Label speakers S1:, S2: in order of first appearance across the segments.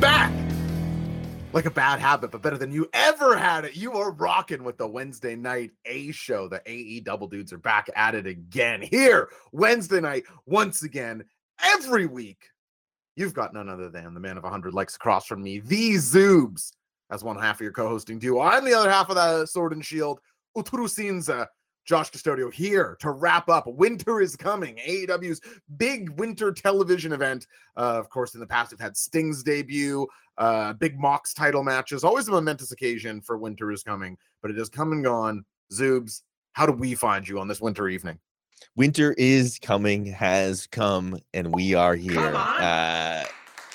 S1: back like a bad habit, but better than you ever had it. You are rocking with the Wednesday night A show. The AE Double Dudes are back at it again here Wednesday night once again every week. You've got none other than the man of 100 likes across from me, the Zoobs, as one half of your co-hosting duo. I'm the other half of that sword and shield, Uturusinza. Josh Custodio here to wrap up. Winter is coming. AEW's big winter television event. Uh, of course, in the past, we've had Sting's debut, uh, big Mox title matches. Always a momentous occasion for Winter is coming, but it has come and gone. Zoobs, how do we find you on this winter evening?
S2: Winter is coming, has come, and we are here. Uh,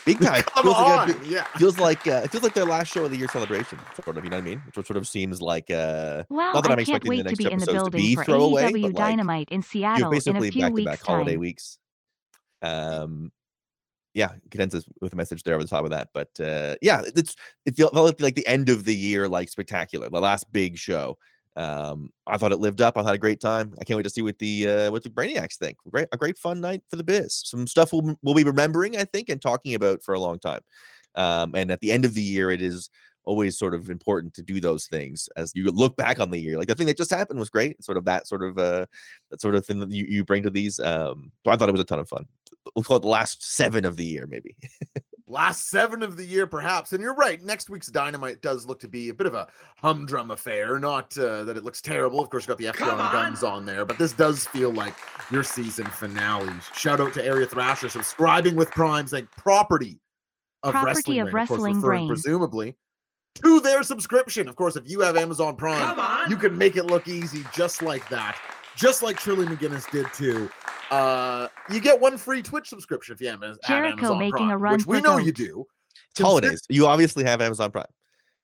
S2: big time.
S1: Come
S2: feels
S1: on.
S2: like, a-
S1: yeah.
S2: feels like uh, it feels like their last show of the year celebration, sort of. You know what I mean? Which sort of seems like uh,
S3: Wow,
S2: Not that
S3: I
S2: I'm
S3: can't
S2: expecting the
S3: wait to
S2: next
S3: be in the
S2: to
S3: building
S2: be
S3: for
S2: throwaway,
S3: AEW
S2: but, like,
S3: Dynamite in
S2: you
S3: Seattle
S2: know,
S3: in
S2: basically
S3: a few
S2: back to
S3: weeks'
S2: back holiday
S3: time.
S2: weeks. Um, yeah, condenses with a message there over the top of that, but uh, yeah, it's it felt felt like the end of the year, like spectacular, the last big show. Um, I thought it lived up. I had a great time. I can't wait to see what the uh, what the Brainiacs think. Great, a great fun night for the biz. Some stuff we'll we'll be remembering, I think, and talking about for a long time. Um, and at the end of the year, it is always sort of important to do those things as you look back on the year. Like the thing that just happened was great. Sort of that sort of uh that sort of thing that you, you bring to these. Um, so I thought it was a ton of fun. We'll call it the last seven of the year, maybe.
S1: last seven of the year, perhaps. And you're right. Next week's Dynamite does look to be a bit of a humdrum affair. Not uh, that it looks terrible. Of course, you got the FTR and guns on there, but this does feel like your season finale. Shout out to Area Thrasher subscribing with Prime, saying property of
S3: Property
S1: Wrestling
S3: of
S1: Brain, of course,
S3: Wrestling
S1: referring
S3: Brain.
S1: presumably to their subscription. Of course, if you have Amazon Prime, you can make it look easy just like that. Just like Trilly McGinnis did too. Uh, you get one free Twitch subscription if you have,
S3: Jericho
S1: Amazon
S3: making
S1: Prime,
S3: a run
S1: which we know you do.
S2: It's holidays. You obviously have Amazon Prime.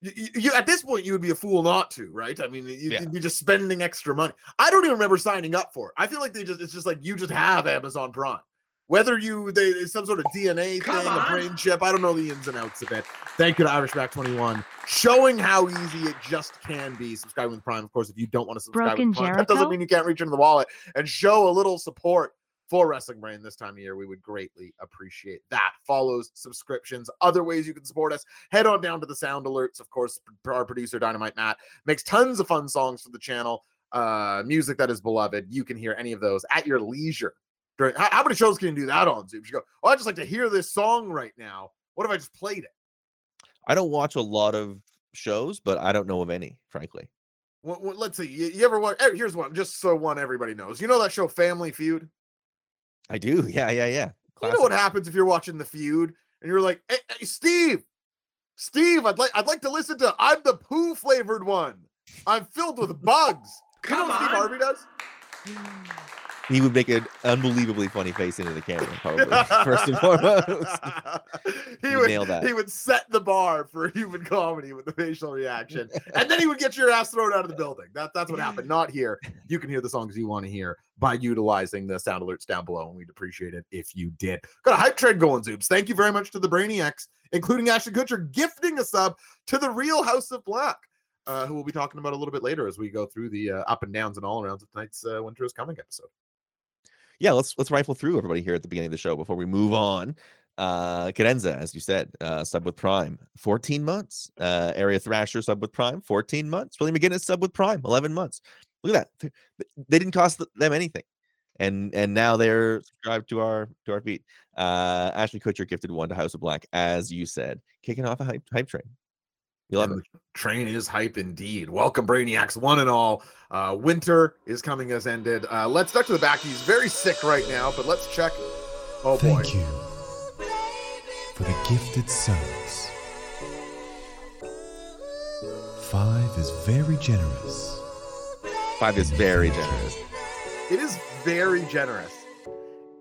S1: You, you- at this point, you would be a fool not to, right? I mean, you,
S2: Yeah.
S1: be just spending extra money. I don't even remember signing up for it. I feel like they just—it's just like you just have Amazon Prime. Whether you they it's some sort of DNA thing, a brain chip, I don't know the ins and outs of it. Thank you to Irishback Twenty One, showing how easy it just can be. Subscribing with Prime, of course. If you don't want to subscribe
S3: Broken
S1: with Prime, that doesn't mean you can't reach into the wallet and show a little support for Wrestling Brain this time of year. We would greatly appreciate that. Follows, subscriptions, other ways you can support us. Head on down to the sound alerts. Of course, our producer Dynamite Matt makes tons of fun songs for the channel. Uh, music that is beloved. You can hear any of those at your leisure. During how, how many shows can you do that on Zoom? You go, oh, I just like to hear this song right now. What if I just played it?
S2: I don't watch a lot of shows, but I don't know of any, frankly.
S1: Well, well, let's see. You, you ever watch? eh, Here's one, just so one everybody knows. You know that show Family Feud?
S2: I do. Yeah, yeah, yeah.
S1: You know what happens if you're watching the feud and you're like, hey, hey, Steve, Steve, I'd like I'd like to listen to I'm the poo flavored one. I'm filled with bugs. you know what Steve Harvey does?
S2: He would make an unbelievably funny face into the camera, probably. First and foremost.
S1: he would
S2: nail that.
S1: he would set the bar for human comedy with the facial reaction, and then he would get your ass thrown out of the building. That, that's what happened. Not here. You can hear the songs you want to hear by utilizing the sound alerts down below, and we'd appreciate it if you did. Got a hype trade going, Zoobs. Thank you very much to the Brainiacs, including Ashton Kutcher, gifting a sub to the Real House of Black. Uh, who we'll be talking about a little bit later as we go through the uh, up and downs and all arounds of tonight's uh, Winter is Coming episode.
S2: Yeah, let's let's rifle through everybody here at the beginning of the show before we move on. Uh Cadenza, as you said, uh sub with Prime, 14 months. Uh Area Thrasher sub with Prime, 14 months. William McGinnis sub with Prime, 11 months. Look at that. Th- th- They didn't cost them anything. And and now they're subscribed to our to our feed. Uh Ashley Kutcher gifted one to House of Black, as you said, kicking off a hype hype train. You love
S1: And
S2: it.
S1: the train is hype indeed. Welcome, Brainiacs, one and all. Uh, winter is coming as ended. Uh, let's duck to the back. He's very sick right now, but let's check. Oh boy.
S4: Thank you for the gifted subs. Five is very generous.
S2: Five is very generous.
S1: It is very generous.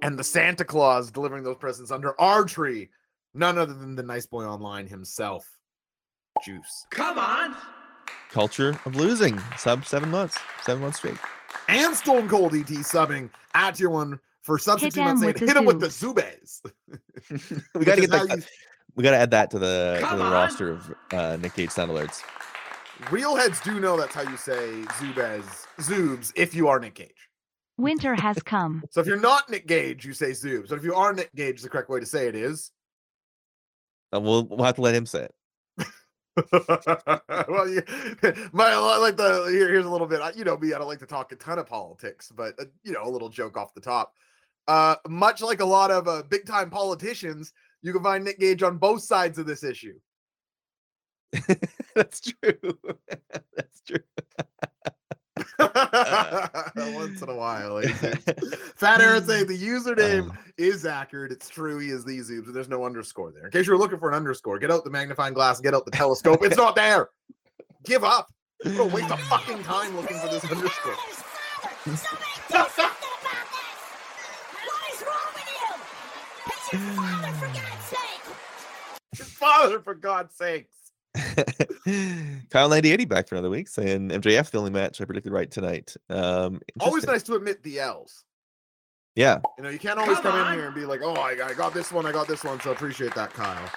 S1: And the Santa Claus delivering those presents under our tree, none other than the nice boy online himself, Juice. Come on.
S2: Culture of losing. Sub seven months. Seven months straight.
S1: And Stone Cold ET subbing at tier one for sub
S3: Hit
S1: 16 months.
S3: them with
S1: Hit him with the Zubes.
S2: we gotta get
S1: is how
S2: that. We gotta add that to the to the roster of uh, Nick Gage sound alerts.
S1: Real heads do know that's how you say Zubez, Zoobs, if you are Nick Gage.
S3: Winter has come.
S1: So if you're not Nick Gage, you say Zoobs. But if you are Nick Gage, the correct way to say it is
S2: Uh, we'll we'll have to let him say it.
S1: well, you, my like the here, here's a little bit. You know me, I don't like to talk a ton of politics, but uh, you know, a little joke off the top. Uh, much like a lot of uh, big time politicians, you can find Nick Gage on both sides of this issue.
S2: That's true. That's true.
S1: Once in a while. Fat Aaron saying the username
S2: Um.
S1: is accurate. It's true. He is these zooms, but there's no underscore there. In case you were looking for an underscore, get out the magnifying glass, get out the telescope. It's not there. Give up. What a waste of fucking time looking for this underscore. Your father, for God's sakes.
S2: Kyle 9080 back for another week saying MJF the only match I predicted right tonight. Um
S1: Always nice to admit the L's.
S2: Yeah.
S1: You know, you can't always
S3: Come
S1: come, in here and be like, oh, I, I got this one, I got this one. So appreciate that, Kyle.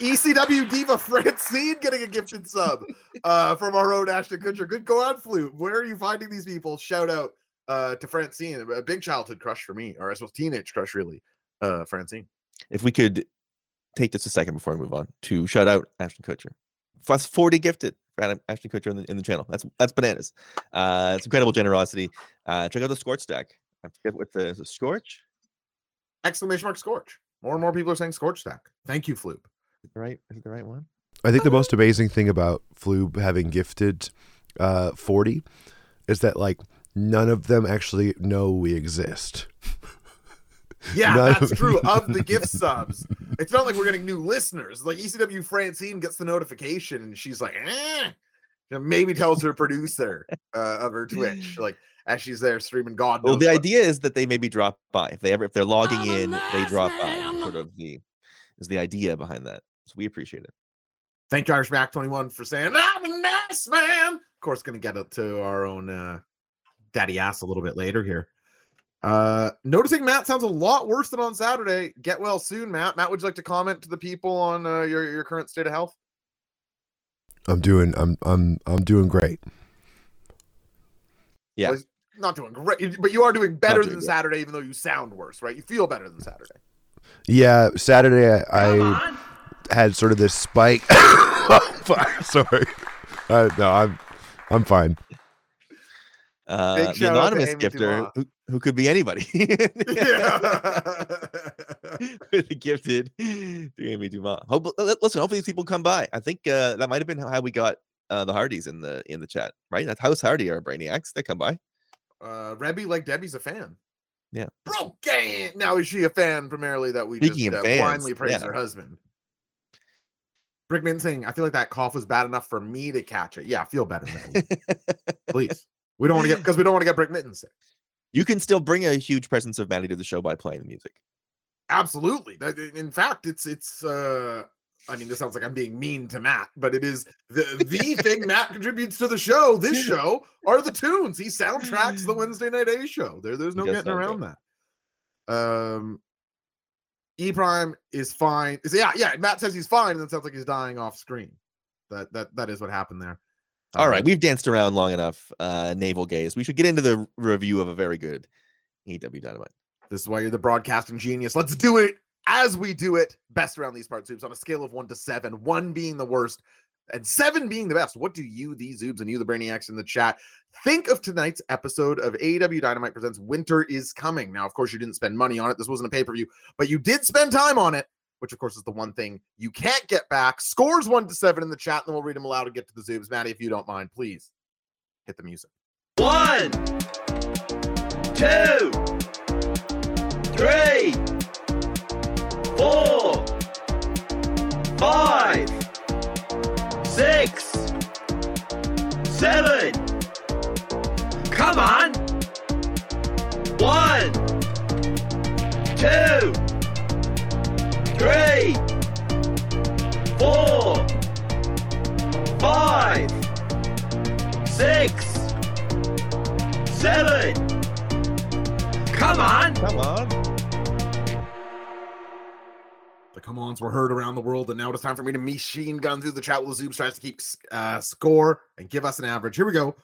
S1: ECW Diva Francine getting a gifted sub uh, from our own Ashton Kutcher. Good go on, Flute. Where are you finding these people? Shout out uh, to Francine, a big childhood crush for me, or I suppose teenage crush, really. Uh, Francine.
S2: If we could take just a second before we move on to shout out Ashton Kutcher. Plus 40 gifted for Adam- Ashton Kutcher in the, in the channel. That's that's bananas. Uh it's incredible generosity. Uh check out the Scorch stack. I forget what the, is it Scorch?
S1: Exclamation mark Scorch. More and more people are saying Scorch Stack. Thank you, Floop.
S2: The right is it the right one?
S5: I think the most amazing thing about Flube having gifted uh, 40 is that like none of them actually know we exist.
S1: Yeah,
S5: None
S1: that's true. Of the gift subs, it's not like we're getting new listeners. Like ECW Francine gets the notification and she's like, eh. You maybe tells her producer uh, of her Twitch, like as she's there streaming God.
S2: Well, the
S1: what.
S2: idea is that they maybe drop by. If they ever if they're logging
S3: I'm
S2: in, they
S3: nice
S2: drop by. Sort of the is the idea behind that. So we appreciate it.
S1: Thank you, Irish Mac 21 for saying, I'm a nice man. Of course, going to get it to our own uh, daddy ass a little bit later here. Uh, noticing Matt sounds a lot worse than on Saturday. Get well soon, Matt. Matt, would you like to comment to the people on uh, your, your current state of health?
S5: I'm doing I'm I'm I'm doing great.
S2: Yeah.
S1: Well, not doing great, but you are doing better
S2: doing
S1: than
S2: great.
S1: Saturday, even though you sound worse, right? You feel better than Saturday.
S5: Yeah, Saturday I, I had sort of this spike. Sorry. Uh, no, I'm I'm fine.
S2: Uh, the
S1: shout out to
S2: anonymous gifter, who, who could be anybody,
S1: Yeah.
S2: the gifted to Amy Dumas. Hope, listen, hopefully these people come by. I think uh, that might have been how we got uh, the Hardys in the in the chat, right? That's House Hardy are brainiacs. They come by.
S1: uh, Reby, like Debbie's a fan.
S2: Yeah.
S1: Broken. Now is she a fan primarily that we
S2: Speaking
S1: just
S2: of
S1: uh,
S2: fans,
S1: blindly praise
S2: yeah.
S1: her husband? Brickman saying, I feel like that cough was bad enough for me to catch it. Yeah, feel better. Please. We don't want to get because we don't want to get Brick Mitten sick.
S2: you can still bring a huge presence of vanity to the show by playing the music.
S1: Absolutely. In fact, it's it's uh I mean, this sounds like I'm being mean to Matt, but it is the the thing Matt contributes to the show. This show are the tunes. He soundtracks the Wednesday night A show. There, there's no getting around that. Um, E Prime is fine. Is yeah, yeah. Matt says he's fine, and it sounds like he's dying off screen. That that that is what happened there.
S2: All right, we've danced around long enough. Uh, navel gaze. We should get into the review of a very good EW Dynamite.
S1: This is why you're the broadcasting genius. Let's do it as we do it. Best around these parts, Zoobs, on a scale of one to seven, one being the worst and seven being the best. What do you, these Zoobs, and you, the Brainiacs in the chat, think of tonight's episode of AEW Dynamite Presents Winter is Coming? Now, of course, you didn't spend money on it. This wasn't a pay per view, but you did spend time on it, which, of course, is the one thing you can't get back. Scores one to seven in the chat, and then we'll read them aloud and get to the Zoobs. Maddie, if you don't mind, please hit the music.
S6: One, two, three, four, five, six, seven. Come on. One, two, three, four, five, six, seven. Come on.
S2: Come on.
S1: The come ons were heard around the world, and now it's time for me to machine gun through the chat while Zoom tries to keep uh, score and give us an average. Here we go.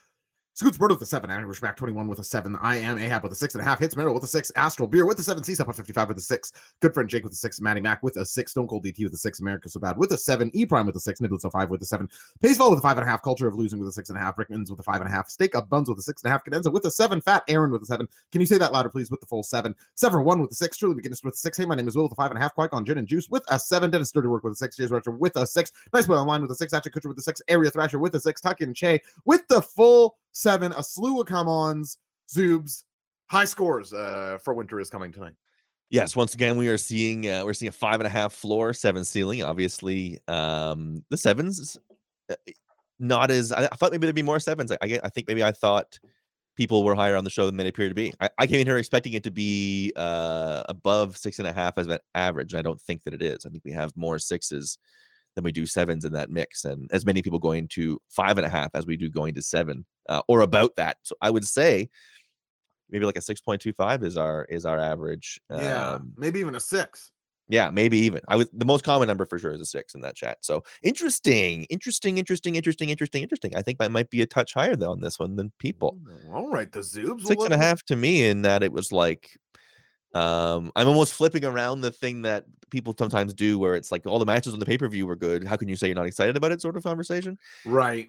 S1: Scoots Bird with a seven, Irish Back 21 with a seven. I am Ahab with a six and a half. Hits Meryl with a six. Astral Beer with a seven. C up 55 with a six. Good friend Jake with a six. Maddie Mac with a six. Stone Cold DT with a six. America So Bad with a seven. E Prime with a six. Niblets 05 with a seven. Pacefall with a five and a half. Culture of Losing with a six and a half. Rickmans with a five and a half. Steak Up Buns with a six and a half. Cadenza with a seven. Fat Aaron with a seven. Can you say that louder, please? With the full seven. Seven one with a six. Truly Beginners with a six. Hey, my name is Will with a five and a half. Qui on Gin and Juice with a seven. Dennis Sturdy Work with a six. James Retro with a six. Nice Boy Online with a six. Actually Kutcher with a six. Area Thrasher with a six. Tuck and Che with the full seven. A slew of come ons. Zoobs, high scores uh, for winter is coming tonight.
S2: Yes, once again we are seeing uh, we're seeing a five and a half floor, seven ceiling. Obviously, um, the sevens uh, not as I, thought maybe there'd be more sevens. I, I, I think maybe I thought people were higher on the show than they appear to be. I, I came in here expecting it to be uh, above six and a half as an average. I don't think that it is. I think we have more sixes than we do sevens in that mix, and as many people going to five and a half as we do going to seven uh, or about that. So I would say maybe like a 6.25 is our is our average.
S1: Yeah,
S2: Um,
S1: maybe even a six.
S2: yeah, maybe even. I would the most common number for sure is a six in that chat. So interesting, interesting, interesting, interesting, interesting, interesting. I think I might be a touch higher though on this one than people.
S1: Mm, All right, the Zoobs.
S2: Six and a half to me in that it was like um I'm almost flipping around the thing that people sometimes do where it's like all the matches on the pay-per-view were good. How can you say you're not excited about it sort of conversation?
S1: Right.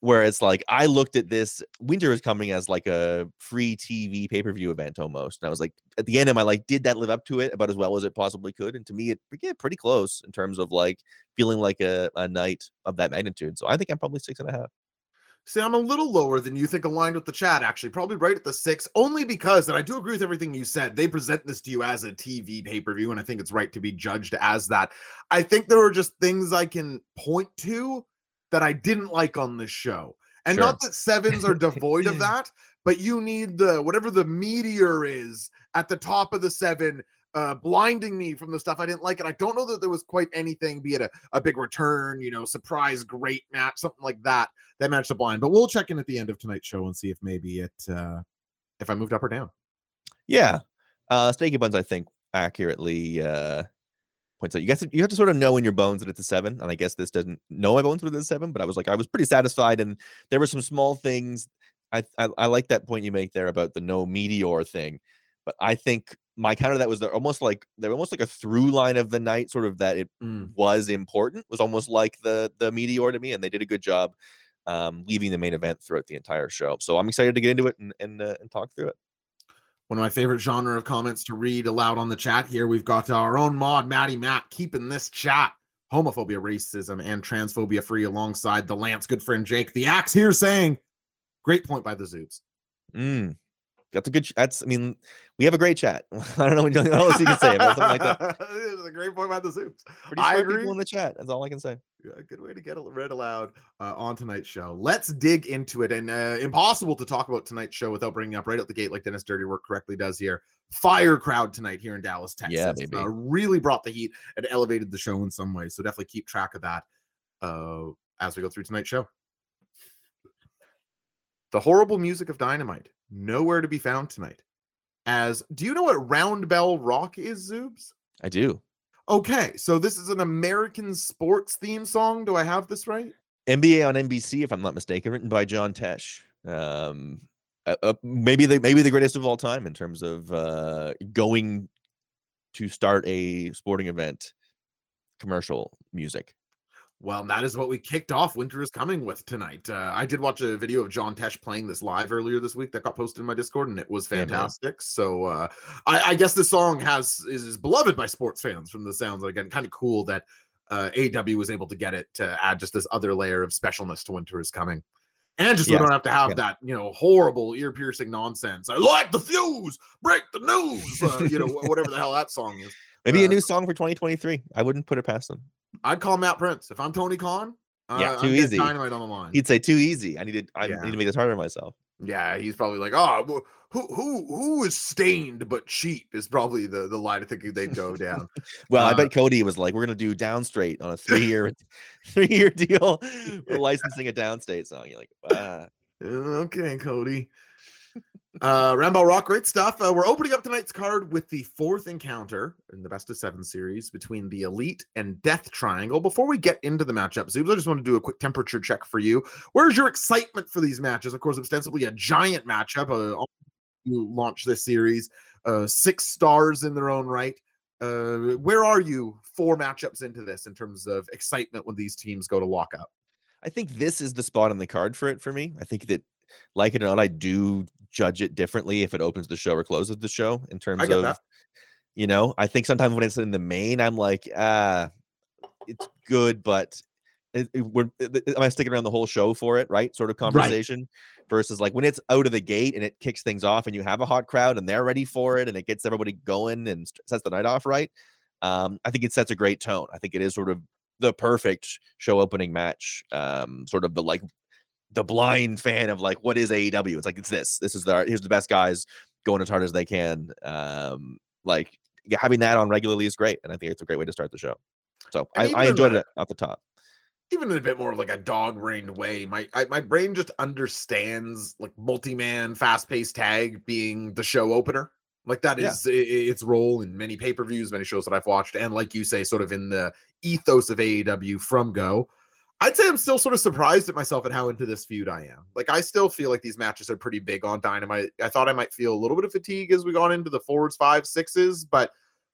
S2: where it's like I looked at this winter is coming as like a free TV pay per view event almost, and I was like, at the end, am I like, did that live up to it about as well as it possibly could? And to me, it yeah, pretty close in terms of like feeling like a, a night of that magnitude. So I think I'm probably six and a half.
S1: See, I'm a little lower than you think aligned with the chat, actually. Probably right at the six, only because, and I do agree with everything you said, they present this to you as a TV pay per view, and I think it's right to be judged as that. I think there are just things I can point to that I didn't like on this show. And
S2: Sure.
S1: not that sevens are devoid of that, but you need the whatever the meteor is at the top of the seven uh blinding me from the stuff I didn't like. And I don't know that there was quite anything, be it a, a big return, you know, surprise, great match, something like that, that matched the blind. But we'll check in at the end of tonight's show and see if maybe it uh if I moved up or down.
S2: Yeah, uh, Steaky Buns, I think accurately uh, points out. You guys, you have to sort of know in your bones that it's a seven, and I guess this doesn't know my bones it's a seven. But I was like, I was pretty satisfied, and there were some small things. I I, I like that point you make there about the no meteor thing, but I think my counter that was they're almost like they're almost like a through line of the night, sort of that it was important was almost like the the meteor to me, and they did a good job um, leaving the main event throughout the entire show. So I'm excited to get into it and and, uh, and talk through it.
S1: One of my favorite genre of comments to read aloud on the chat here. We've got our own mod, Maddie Matt, keeping this chat homophobia, racism, and transphobia free alongside the Lance good friend Jake. The axe here saying, great point by the Zoobs.
S2: Mm. That's a good. That's. I mean, we have a great chat. I don't know what else you can say about something like that.
S1: a great point by the Zoobs.
S2: Pretty
S1: I agree.
S2: people in the chat. That's all I can say.
S1: Yeah, good way to get read aloud uh, on tonight's show. Let's dig into it. And uh, impossible to talk about tonight's show without bringing up right out the gate, like Dennis Dirty Work correctly does here. Fire crowd tonight here in Dallas, Texas.
S2: Yeah, baby.
S1: Uh, really brought the heat and elevated the show in some ways. So definitely keep track of that uh, as we go through tonight's show. The horrible music of Dynamite, nowhere to be found tonight. As do you know what Roundball Rock is, Zoobs?
S2: I do.
S1: Okay, so this is an American sports theme song. Do I have this right?
S2: NBA on NBC, if I'm not mistaken, written by John Tesh. Um, uh, uh, maybe the maybe the greatest of all time in terms of uh, going to start a sporting event commercial music.
S1: Well, that is what we kicked off Winter is Coming with tonight. Uh, I did watch a video of John Tesh playing this live earlier this week that got posted in my Discord, and it was
S2: Yeah,
S1: fantastic. so uh, I, I guess this song has is, is beloved by sports fans from the sounds. Again, kind of cool that uh, AW was able to get it to add just this other layer of specialness to Winter is Coming. And just so we don't have to have
S2: yeah.
S1: that, you know, horrible ear piercing nonsense. I like the fuse, break the news, uh, you know, whatever the hell that song is.
S2: Maybe
S1: Uh,
S2: a new song for 2023. I wouldn't put it past them.
S1: I'd call Matt Prince if I'm Tony Khan. Uh,
S2: Yeah,
S1: I'm
S2: too easy.
S1: Dynamite on the line.
S2: He'd say too easy. I needed. I
S1: Yeah.
S2: need to make this harder on myself.
S1: Yeah, he's probably like, oh, who who who is stained but cheap is probably the the line I think they'd go down.
S2: Well, I
S1: Uh,
S2: bet Cody was like, "We're gonna do Downstraight on a three-year, three-year deal for licensing a Downstate song." You're like, ah,
S1: okay, Cody. Uh, Roundball Rock, great stuff. Uh, we're opening up tonight's card with the fourth encounter in the best of seven series between the Elite and Death Triangle. Before we get into the matchup, Zoobs, I just want to do a quick temperature check for you. Where's your excitement for these matches? Of course, ostensibly a giant matchup. Uh, launch this series, uh, six stars in their own right. Uh, where are you four matchups into this in terms of excitement when these teams go to lock up?
S2: I think this is the spot on the card for it for me. I think that, like it or not, I do judge it differently if it opens the show or closes the show in terms of,
S1: that.
S2: you know, I think sometimes when it's in the main, I'm like, ah, it's good, but it, it, we're, it, am I sticking around the whole show for it? Right, sort of conversation. Versus like when it's out of the gate and it kicks things off, and you have a hot crowd and they're ready for it, and it gets everybody going and sets the night off right. Um, I think it sets a great tone. I think it is sort of the perfect show opening match. Um, sort of the like the blind fan of like what is AEW. It's like it's this. This is the here's the best guys going as hard as they can. Um, like having that on regularly is great, and I think it's a great way to start the show. So I, I, enjoyed it at the top.
S1: Even in a bit more of like a dog brained way, my I, my brain just understands like multi man, fast paced tag being the show opener. Like that is yeah. its role in many pay per views, many shows that I've watched, and like you say, sort of in the ethos of AEW from go. I'd say I'm still sort of surprised at myself at how into this feud I am. Like I still feel like these matches are pretty big on Dynamite. I thought I might feel a little bit of fatigue as we got into the forwards five sixes, but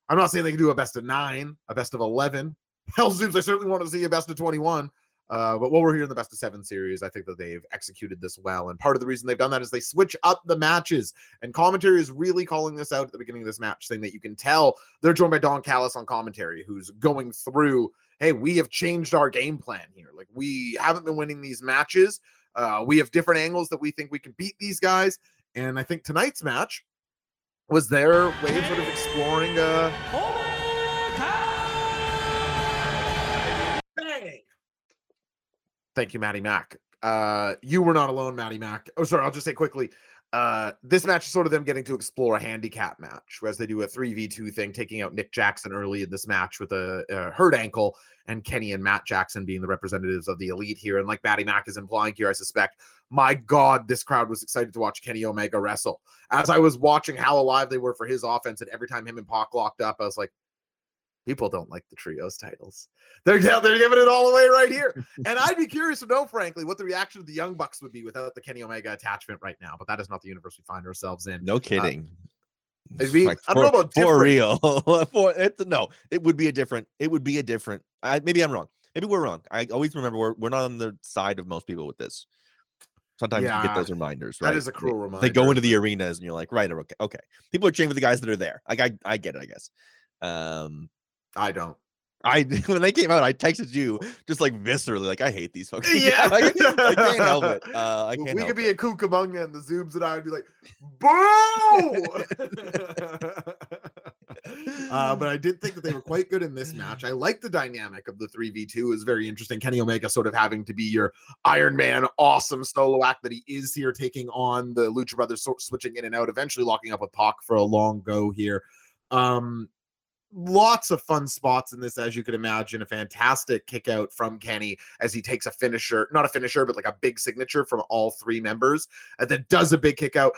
S1: I'm not saying they can do a best of nine, a best of eleven. Hell, Zooms, I certainly want to see a best of twenty one. Uh, but while we're here in the best of seven series, I think that they've executed this well. And part of the reason they've done that is they switch up the matches. And commentary is really calling this out at the beginning of this match, saying that you can tell they're joined by Don Callis on commentary, who's going through, hey, we have changed our game plan here. Like we haven't been winning these matches. Uh, we have different angles that we think we can beat these guys. And I think tonight's match was their way of sort of exploring uh Thank you, Maddie Mack. Uh, you were not alone, Maddie Mack. Oh, sorry, I'll just say quickly. Uh, this match is sort of them getting to explore a handicap match, as they do a 3v2 thing, taking out Nick Jackson early in this match with a, a hurt ankle, and Kenny and Matt Jackson being the representatives of the elite here. And like Maddie Mack is implying here, I suspect, my God, this crowd was excited to watch Kenny Omega wrestle. As I was watching how alive they were for his offense, and every time him and Pac locked up, I was like, people don't like the trios titles. They're they're giving it all away right here. and I'd be curious to know, frankly, what the reaction of the Young Bucks would be without the Kenny Omega attachment right now. But that is not the universe we find ourselves in.
S2: No uh, kidding.
S1: Uh, be, like I don't know about
S2: for real. for it's no, it would be a different. It would be a different. I, maybe I'm wrong. Maybe we're wrong. I always remember we're we're not on the side of most people with this. Sometimes yeah, you get those reminders, right?
S1: That is a cruel
S2: they,
S1: reminder.
S2: They go into the arenas and you're like, right, okay, okay. People are cheering for the guys that are there. Like I, I get it, I guess. Um,
S1: I don't.
S2: I when they came out, I texted you just like viscerally, like I hate these folks.
S1: Yeah,
S2: I, I, can't help it. Uh, I can't.
S1: We could be
S2: it.
S1: a Cucamonga and the Zooms and I would be like, boo. uh, but I did think that they were quite good in this match. I like the dynamic of the three v two. is very interesting. Kenny Omega sort of having to be your Iron Man, awesome solo act that he is here, taking on the Lucha Brothers, sort switching in and out, eventually locking up with Pac for a long go here. Um, lots of fun spots in this, as you could imagine. A fantastic kick out from Kenny as he takes a finisher, not a finisher, but like a big signature from all three members, and then does a big kick out.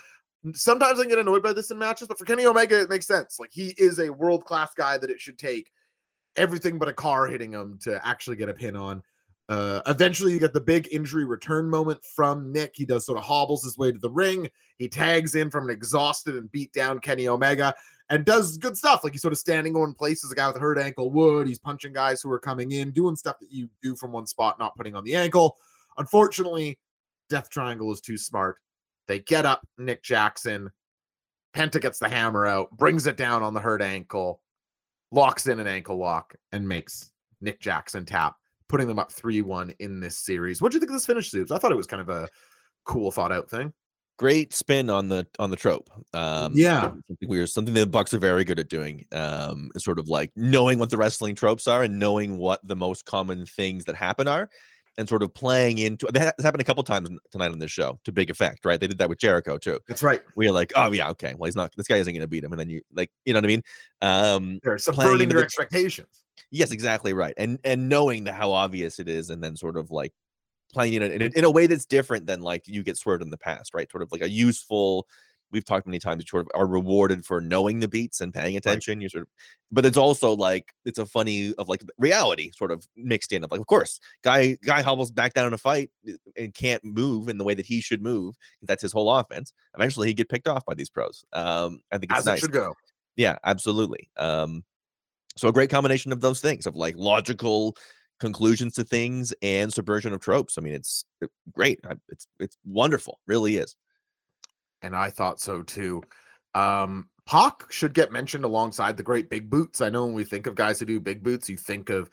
S1: Sometimes I get annoyed by this in matches, but for Kenny Omega, it makes sense. Like he is a world class guy that it should take everything but a car hitting him to actually get a pin on. Uh, eventually, you get the big injury return moment from Nick. He does sort of hobbles his way to the ring. He tags in from an exhausted and beat down Kenny Omega and does good stuff. Like he's sort of standing on places, a guy with a hurt ankle would. He's punching guys who are coming in, doing stuff that you do from one spot, not putting on the ankle. Unfortunately, Death Triangle is too smart. They get up Nick Jackson. Penta gets the hammer out, brings it down on the hurt ankle, locks in an ankle lock, and makes Nick Jackson tap, putting them up 3 1 in this series. What do you think of this finish, Subs? I thought it was kind of a cool, thought out thing
S2: great spin on the on the trope. Um,
S1: yeah,
S2: something weird. Something the Bucks are very good at doing. Um, is sort of like knowing what the wrestling tropes are and knowing what the most common things that happen are, and sort of playing into. That happened a couple times tonight on this show to big effect, right? They did that with Jericho too.
S1: That's right.
S2: We are like, oh yeah, okay. Well, he's not. This guy isn't going to beat him, and then you like, you know what I mean? Um,
S1: They're subverting your the, expectations.
S2: Yes, exactly right. And and knowing the, how obvious it is, and then sort of like playing in a, in a, in a way that's different than like you get swerved in the past, right? Sort of like a useful we've talked many times. You sort of are rewarded for knowing the beats and paying attention. You sort of, but it's also like it's a funny of like reality sort of mixed in of like, of course, guy guy hobbles back down in a fight uh, and can't move in the way that he should move. That's his whole offense. Eventually, he get picked off by these pros. Um, I think it's
S1: As
S2: nice.
S1: it should go.
S2: Yeah, absolutely. Um, so a great combination of those things of like logical conclusions to things and subversion of tropes. I mean, it's uh, great. It's it's wonderful. Really is.
S1: and I thought so too. Um, Pac should get mentioned alongside the great big boots. I know when we think of guys who do big boots, you think of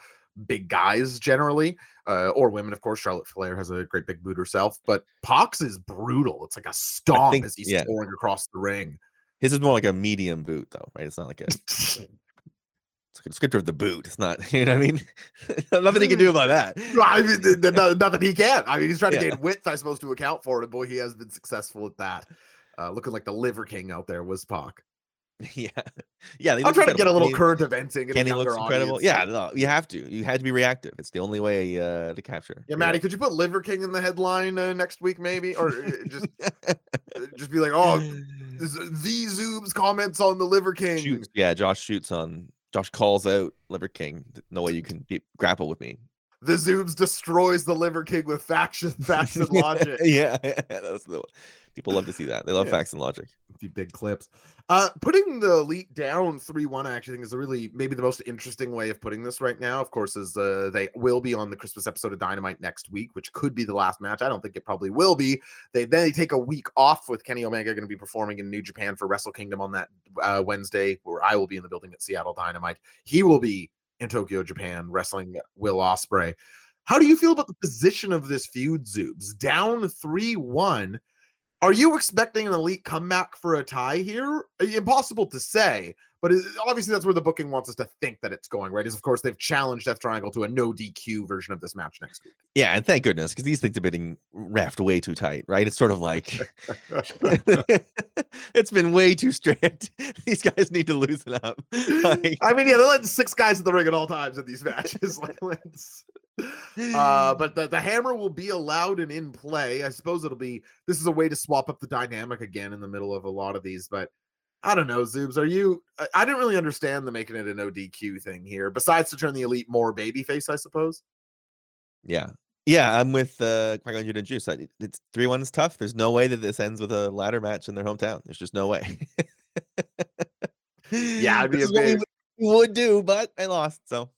S1: big guys generally, uh, or women, of course. Charlotte Flair has a great big boot herself, but Pac's is brutal. It's like a stomp
S2: think-
S1: as he's
S2: yeah.
S1: soaring across the ring.
S2: His is more like a medium boot, though, right? It's not like a it's like a descriptor of the boot. It's not, you know what I mean? Nothing he can do about that.
S1: I mean, th- th- nothing he can. I mean, he's trying to
S2: Yeah.
S1: gain width, I suppose, to account for it. And boy, he has been successful at that. Uh, looking like the Liver King out there was Pac.
S2: Yeah, yeah.
S1: I'm trying to get a little current eventing. in a
S2: Kenny
S1: younger
S2: looks incredible.
S1: audience.
S2: Yeah, no, you have to. You had to be reactive. It's the only way uh, to capture.
S1: Yeah, Maddie, could you put Liver King in the headline uh, next week, maybe, or uh, just uh, just be like, oh, the Zoobs comments on the Liver King.
S2: shoots. Yeah, Josh shoots on. Josh calls out Liver King. No way you can be, grapple with me.
S1: The Zooms destroys the Liver King with faction, faction logic.
S2: yeah, that's the people love to see that. They love
S1: Yeah.
S2: facts and logic.
S1: few big clips. Uh, putting the elite down three one, I actually think is a really maybe the most interesting way of putting this right now. Of course, is uh, they will be on the Christmas episode of Dynamite next week, which could be the last match. I don't think it probably will be. They then they take a week off with Kenny Omega going to be performing in New Japan for Wrestle Kingdom on that uh, Wednesday, where I will be in the building at Seattle Dynamite. He will be in Tokyo, Japan, wrestling Will Ospreay. How do you feel about the position of this feud, Zoobs? Down 3 1. Are you expecting an elite comeback for a tie here? Impossible to say, but obviously that's where the booking wants us to think that it's going, right? Is of course they've challenged Death Triangle to a no DQ version of this match next week.
S2: Yeah, and thank goodness because these things have been refed way too tight, right? It's sort of like it's been way too strict. These guys need to loosen up. Like,
S1: I mean, yeah, they're letting six guys in the ring at all times in these matches. Uh, but the, the hammer will be allowed and in play. I suppose it'll be this is a way to swap up the dynamic again in the middle of a lot of these. But I don't know, Zoobs. Are you? I, I didn't really understand the making it an ODQ thing here. Besides to turn the elite more babyface, I suppose.
S2: yeah, yeah, I'm with uh, Qui-Gon and Juice. I- It's three one is tough. There's no way that this ends with a ladder match in their hometown. There's just no way.
S1: Yeah, it'd be
S2: This
S1: a
S2: is what we would do, but I lost. So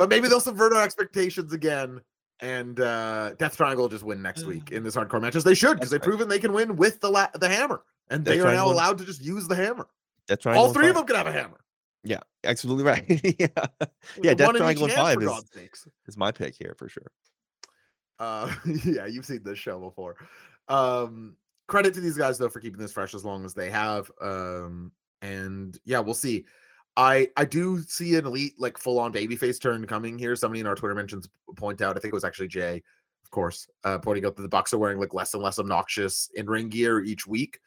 S1: But maybe they'll subvert our expectations again. And uh Death Triangle just win next week in this hardcore match, as they should, because they've proven they can win with the la- the hammer, and
S2: Death
S1: they are now allowed to just use the hammer.
S2: Death
S1: All
S2: Triangle
S1: three of them can have a hammer.
S2: Yeah, absolutely right. yeah, Yeah, Death Triangle and five is- is my pick here for sure.
S1: Uh, yeah, you've seen this show before. Um, credit to these guys though for keeping this fresh as long as they have. Um, and yeah, we'll see. I I do see an elite like full on babyface turn coming here. Somebody in our Twitter mentions point out. I think it was actually Jay, of course, uh, pointing out that the Bucks are wearing like less and less obnoxious in ring gear each week.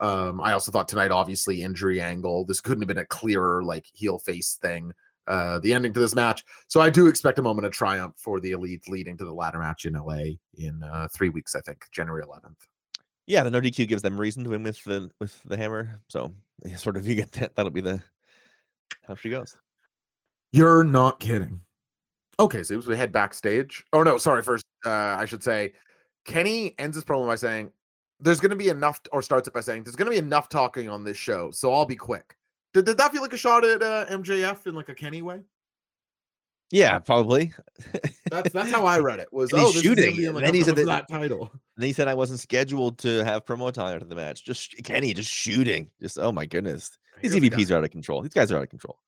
S1: Um, I also thought tonight, obviously, injury angle. This couldn't have been a clearer like heel face thing. Uh, the ending to this match. So I do expect a moment of triumph for the elite leading to the ladder match in LA in uh, three weeks, I think, January 11th.
S2: Yeah, the no DQ gives them reason to win with the with the hammer. So sort of you get that. That'll be the how she goes.
S1: You're not kidding. Okay, so we head backstage. Oh no, sorry. First, uh, I should say, Kenny ends his promo by saying, "There's going to be enough," or starts it by saying, "There's going to be enough talking on this show, so I'll be quick." Did, did that feel like a shot at uh, MJF in like a Kenny way?
S2: Yeah, probably.
S1: That's that's how I read it. Was
S2: And
S1: oh, this
S2: shooting,
S1: like,
S2: then he said that-
S1: that title.
S2: And he said I wasn't scheduled to have promo time after the match. Just Kenny just shooting. Just oh my goodness. These EVPs are out of control. These guys are out of control.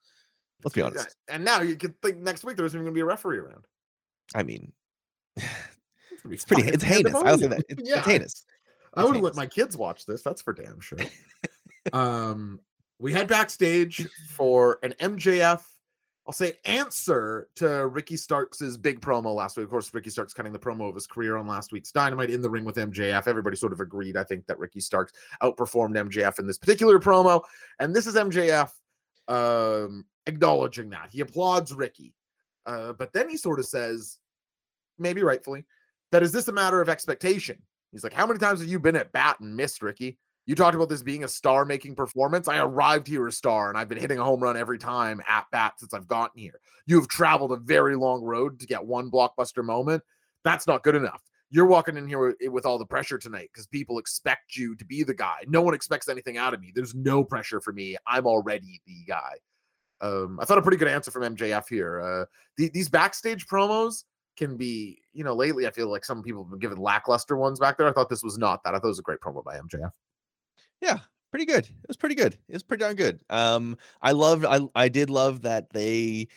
S2: Let's be honest.
S1: And now you could think next week there's even going to be a referee around.
S2: I mean,
S1: It's,
S2: pretty. It's heinous. I'll say that. It's,
S1: Yeah,
S2: it's heinous.
S1: I would let my kids watch this. That's for damn sure. um, we head backstage for an MJF. I'll say answer to Ricky Starks' big promo last week. Of course, Ricky Starks cutting the promo of his career on last week's Dynamite in the ring with MJF. Everybody sort of agreed, I think, that Ricky Starks outperformed MJF in this particular promo. And this is MJF um, acknowledging that. He applauds Ricky. Uh, but then he sort of says, maybe rightfully, that is this a matter of expectation? He's like, How many times have you been at bat and missed, Ricky? You talked about this being a star making performance. I arrived here a star and I've been hitting a home run every time at bat since I've gotten here. You have traveled a very long road to get one blockbuster moment. That's not good enough. You're walking in here with, with all the pressure tonight because people expect you to be the guy. No one expects anything out of me. There's no pressure for me. I'm already the guy. Um, I thought a pretty good answer from MJF here. Uh, the, these backstage promos can be, you know, lately I feel like some people have been given lackluster ones back there. I thought this was not that. I thought it was a great promo by MJF.
S2: Yeah, pretty good. It was pretty good. It was pretty darn good. Um, I loved. I I did love that they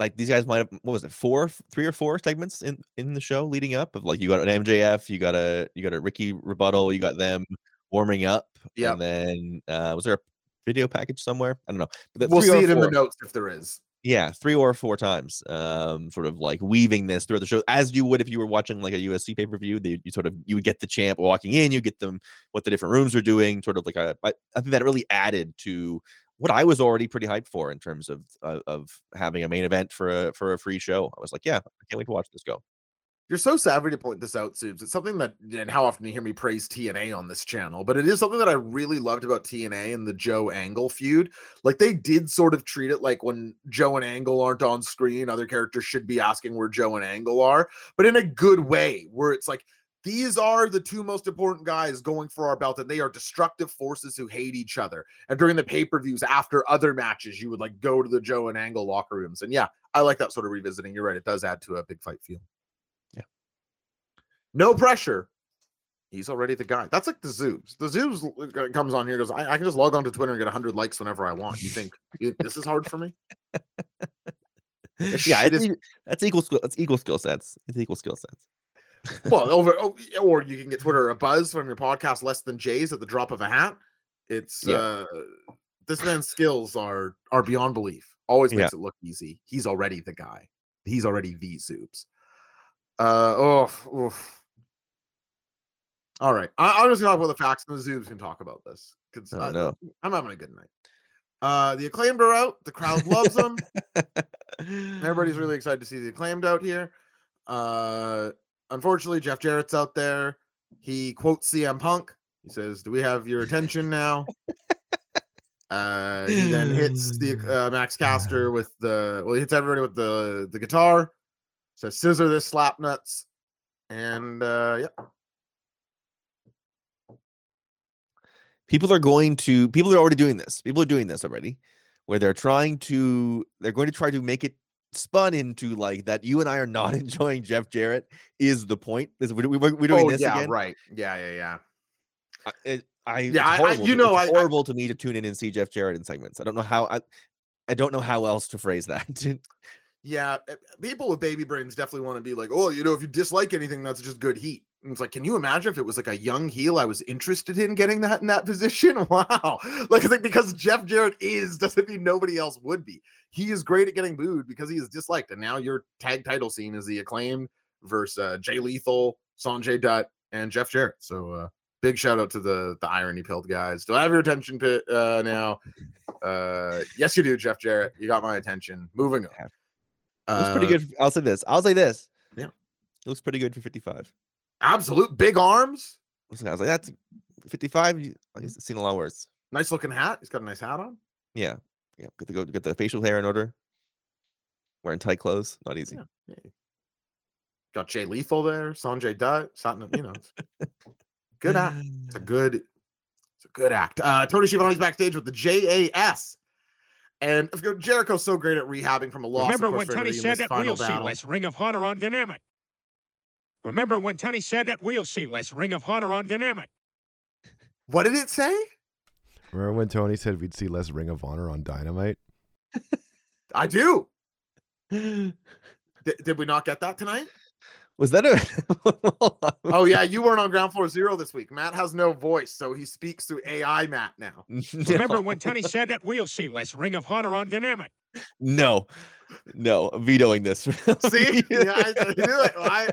S2: like these guys might have what was it four three or four segments in in the show leading up of like you got an MJF, you got a you got a Ricky rebuttal, you got them warming up,
S1: Yep.
S2: and then uh was there a video package somewhere? I don't know.
S1: We'll see it in the notes if there is.
S2: Yeah, three or four times, um, sort of like weaving this throughout the show, as you would if you were watching like a UFC pay per view. You sort of you would get the champ walking in, you get them what the different rooms are doing, sort of like a. I, think that really added to what I was already pretty hyped for in terms of of, of having a main event for a for a free show. I was like, yeah, I can't wait to watch this go.
S1: You're so savvy to point this out, Subes. It's something that, and how often you hear me praise TNA on this channel, but it is something that I really loved about TNA and the Joe Angle feud. Like they did sort of treat it like when Joe and Angle aren't on screen, other characters should be asking where Joe and Angle are, but in a good way, where it's like these are the two most important guys going for our belt, and they are destructive forces who hate each other. And during the pay per views after other matches, you would like go to the Joe and Angle locker rooms. And yeah, I like that sort of revisiting. You're right; it does add to a big fight feel. No pressure. He's already the guy. That's like the Zoobs. The Zoobs uh, comes on here goes, I, I can just log on to Twitter and get 100 likes whenever I want. You think this is hard for me?
S2: Yeah, it's
S1: is-
S2: that's equal skill. That's equal skill sets. It's equal skill sets.
S1: Well, over, oh, or you can get Twitter a buzz from your podcast less than Jay's at the drop of a hat. It's
S2: Yeah.
S1: uh this man's skills are are beyond belief. Always
S2: Yeah.
S1: makes it look easy. He's already the guy. He's already the Zoobs. Uh oh, oof. All right. I, I'm just gonna talk about the facts and the Zoobs can talk about this. Because
S2: Oh, no.
S1: I'm having a good night. Uh the acclaimed are out. The crowd loves them. Everybody's really excited to see the acclaimed out here. Uh unfortunately, Jeff Jarrett's out there. He quotes CM Punk. He says, Do we have your attention now? Uh he then hits the uh, Max Caster with the well, he hits everybody with the the guitar. Says scissor this slap nuts. And uh yeah.
S2: People are going to people are already doing this people are doing this already where they're trying to they're going to try to make it spun into like that you and i are not enjoying jeff jarrett is the point is we, we, we're doing
S1: oh,
S2: this
S1: yeah,
S2: again
S1: right. Yeah, yeah, yeah.
S2: I, it, I
S1: Yeah,
S2: it's
S1: I- I- you know,
S2: it's
S1: I-
S2: horrible to me to tune in and see jeff jarrett in segments i don't know how i i don't know how else to phrase that
S1: Yeah, people with baby brains definitely want to be like, oh, you know, if you dislike anything, that's just good heat. And it's like, can you imagine if it was like a young heel I was interested in getting that in that position? Wow. Like, I think because Jeff Jarrett is doesn't mean nobody else would be. He is great at getting booed because he is disliked. And now your tag title scene is the acclaimed versus uh, Jay Lethal, Sanjay Dutt, and Jeff Jarrett. So uh big shout out to the the irony pilled guys. Do I have your attention to uh now? Uh yes, you do, Jeff Jarrett. You got my attention. Moving on.
S2: Have. it pretty
S1: Uh,
S2: good i'll say this i'll say this
S1: Yeah.
S2: it looks pretty good for 55
S1: Absolute big arms.
S2: Listen, i was like that's 55 you- i've seen a lot worse
S1: Nice looking hat. He's got a nice hat on.
S2: Yeah, yeah. Get the go get the facial hair in order. Wearing tight clothes, not easy.
S1: Yeah. yeah. Got Jay Lethal there. Sanjay Dutt. Something, you know. good act. It's a good, it's a good act. Uh Tony Schiavone's backstage with the JAS. And if Jericho's so great at rehabbing from a loss.
S3: Remember when Tony said that
S1: final
S3: we'll see less Ring of Honor on Dynamite? Remember when Tony said that we'll see less Ring of Honor on Dynamite?
S1: What did it say?
S5: Remember when Tony said we'd see less Ring of Honor on Dynamite?
S1: I do. Did, did we not get that tonight?
S2: Was that a?
S1: Oh yeah, you weren't on ground floor zero this week. Matt has no voice, so he speaks through AI Matt now.
S3: Remember when Tony said that we'll see less Ring of Honor on Dynamite?
S2: no, no, vetoing this.
S1: See, yeah, I, I knew it. I,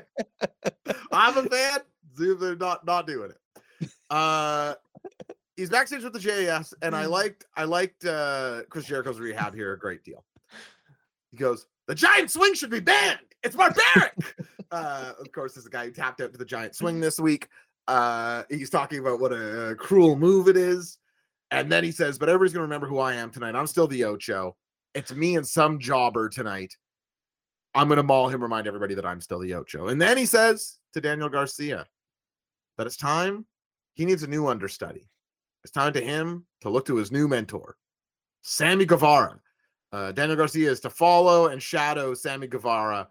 S1: I'm a fan. Zoom, they're not not doing it. Uh, he's backstage with the JAS, and I liked I liked uh Chris Jericho's rehab here a great deal. He goes, "The giant swing should be banned. It's barbaric." uh, of course, this is a guy who tapped out to the giant swing this week. Uh, he's talking about what a, a cruel move it is. And then he says, But everybody's going to remember who I am tonight. I'm still the Ocho. It's me and some jobber tonight. I'm going to maul him, remind everybody that I'm still the Ocho. And then he says to Daniel Garcia that it's time he needs a new understudy. It's time to him to look to his new mentor, Sammy Guevara. Uh, Daniel Garcia is to follow and shadow Sammy Guevara.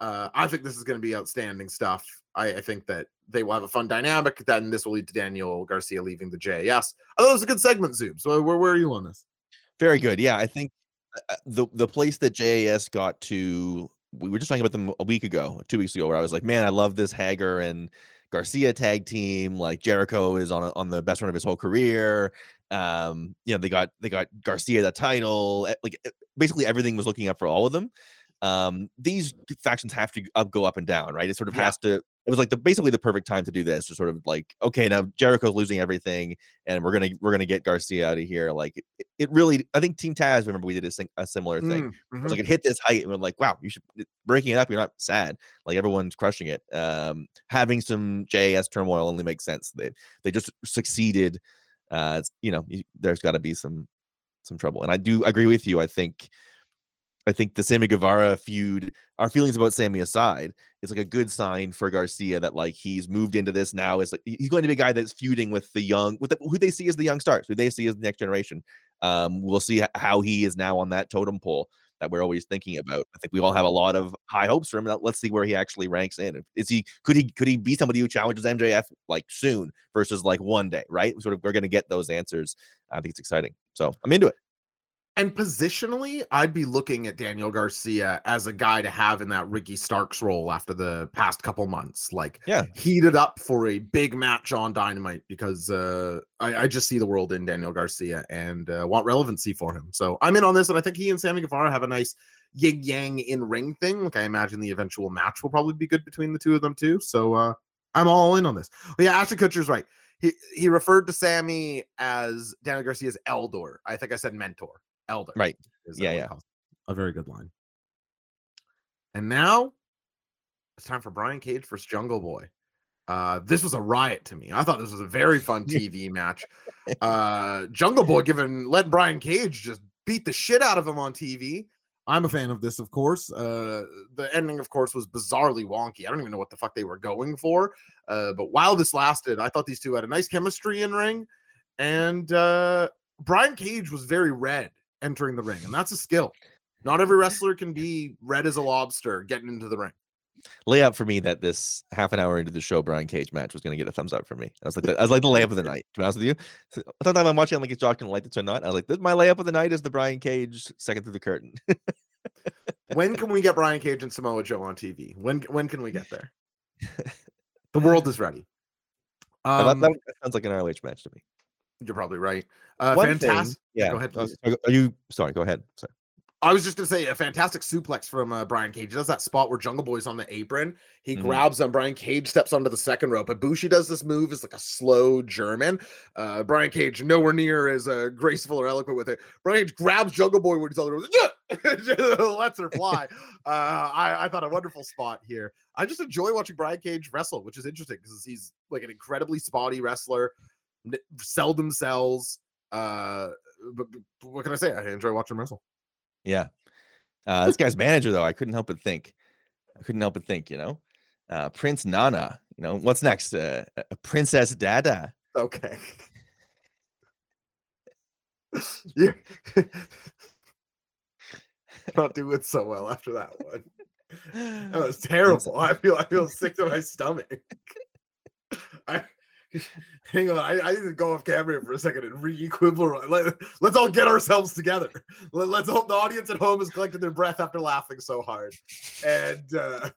S1: Uh, I think this is going to be outstanding stuff. I, I, think that they will have a fun dynamic. Then this will lead to Daniel Garcia leaving the JAS. I thought it was a good segment, Zoom. So where, where are you on this?
S2: Very good. Yeah, I think the the place that JAS got to, we were just talking about them a week ago, two weeks ago, where I was like, man, I love this Hager and Garcia tag team. Like Jericho is on a, on the best run of his whole career. Um, you know, they got they got Garcia the title. Eh, like eh, basically everything was looking up for all of them. Um, these factions have to up, go up and down, right? It sort of yeah. has to it was like the basically the perfect time to do this to sort of like okay now Jericho's losing everything and we're gonna we're gonna get Garcia out of here like it, it really I think Team Taz remember we did a, a similar thing. Mm, mm-hmm. it was like it hit this height and we're like wow you should breaking it up you're not sad. Like everyone's crushing it. Um having some JAS turmoil only makes sense. They they just succeeded uh you know there's got to be some some trouble and I do agree with you I think I think the Sammy Guevara feud, our feelings about Sammy aside, is like a good sign for Garcia that like he's moved into this now. Is like he's going to be a guy that's feuding with the young, with the, who they see as the young stars, who they see as the next generation. Um, we'll see how he is now on that totem pole that we're always thinking about. I think we all have a lot of high hopes for him. Let's see where he actually ranks in. Is he could he could he be somebody who challenges MJF like soon versus like one day, right? Sort of we're going to get those answers. I think it's exciting. So I'm into it.
S1: And positionally, I'd be looking at Daniel Garcia as a guy to have in that Ricky Starks role after the past couple months, like
S2: yeah,
S1: heated up for a big match on Dynamite because uh, I, I, just see the world in Daniel Garcia and uh, want relevancy for him. So I'm in on this, and I think he and Sammy Guevara have a nice yin yang in ring thing. Like I imagine the eventual match will probably be good between the two of them too. So uh, I'm all in on this. But yeah, Ashton Kutcher's right. He he referred to Sammy as Daniel Garcia's elder. I think I said mentor elder.
S2: Right. Yeah, yeah.
S1: A very good line. And now it's time for Brian Cage versus Jungle Boy. Uh, this was a riot to me. I thought this was a very fun TV match. Uh, Jungle Boy giving let Brian Cage just beat the shit out of him on TV. I'm a fan of this, of course. Uh, the ending, of course, was bizarrely wonky. I don't even know what the fuck they were going for. Uh, but while this lasted, I thought these two had a nice chemistry in ring. And uh, Brian Cage was very red entering the ring, and that's a skill. Not every wrestler can be red as a lobster getting into the ring.
S2: Layup for me that this half an hour into the show Brian Cage match was going to get a thumbs up for me. I was like, the, I was like the layup of the night. To be honest with you, sometimes I'm watching, I'm like, it's Jock like this or not. I was like, this, my layup of the night is the Brian Cage second through the curtain.
S1: when can we get Brian Cage and Samoa Joe on TV? When when can we get there? the world is ready.
S2: Um, that, that sounds like an ROH match to me.
S1: You're probably right. Uh, fantastic.
S2: yeah.
S1: Go ahead.
S2: Please. Are you sorry? Go ahead. Sorry.
S1: I was just gonna say a fantastic suplex from uh, Brian Cage. He does that spot where Jungle Boy's on the apron. He mm-hmm. grabs on Brian Cage, steps onto the second rope. Ibushi does this move as like a slow German. Uh, Brian Cage nowhere near as uh, graceful or eloquent with it. Brian Cage grabs Jungle Boy when he's on the rope, yeah! lets her fly. uh, I, I thought a wonderful spot here. I just enjoy watching Brian Cage wrestle, which is interesting because he's like an incredibly spotty wrestler, seldom sells. Uh, but, but what can I say? I enjoy watching wrestle.
S2: Yeah. Uh, this guy's manager, though, I couldn't help but think. I couldn't help but think, you know, uh, Prince Nana. You know, what's next? Uh, Princess Dada.
S1: Okay. yeah. Not doing so well after that one. That was terrible. I feel I feel sick to my stomach. I hang on, I, I, need to go off camera for a second and re-equilibrate. Let, us all get ourselves together. Let, us hope the audience at home has collected their breath after laughing so hard. And uh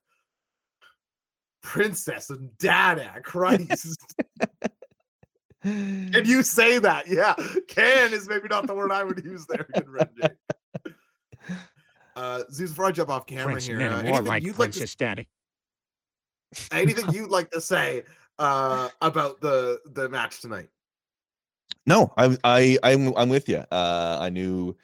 S1: Princess and Dada, Christ. Can you say that? Yeah. Can is maybe not the word I would use there. Uh, Zeus, before I jump off camera
S3: Prince
S1: here,
S3: uh, more like Princess
S1: like to,
S3: Daddy.
S1: Anything you'd like to say uh, about the the match tonight?
S2: No, I I I'm I'm with you. Uh, I knew,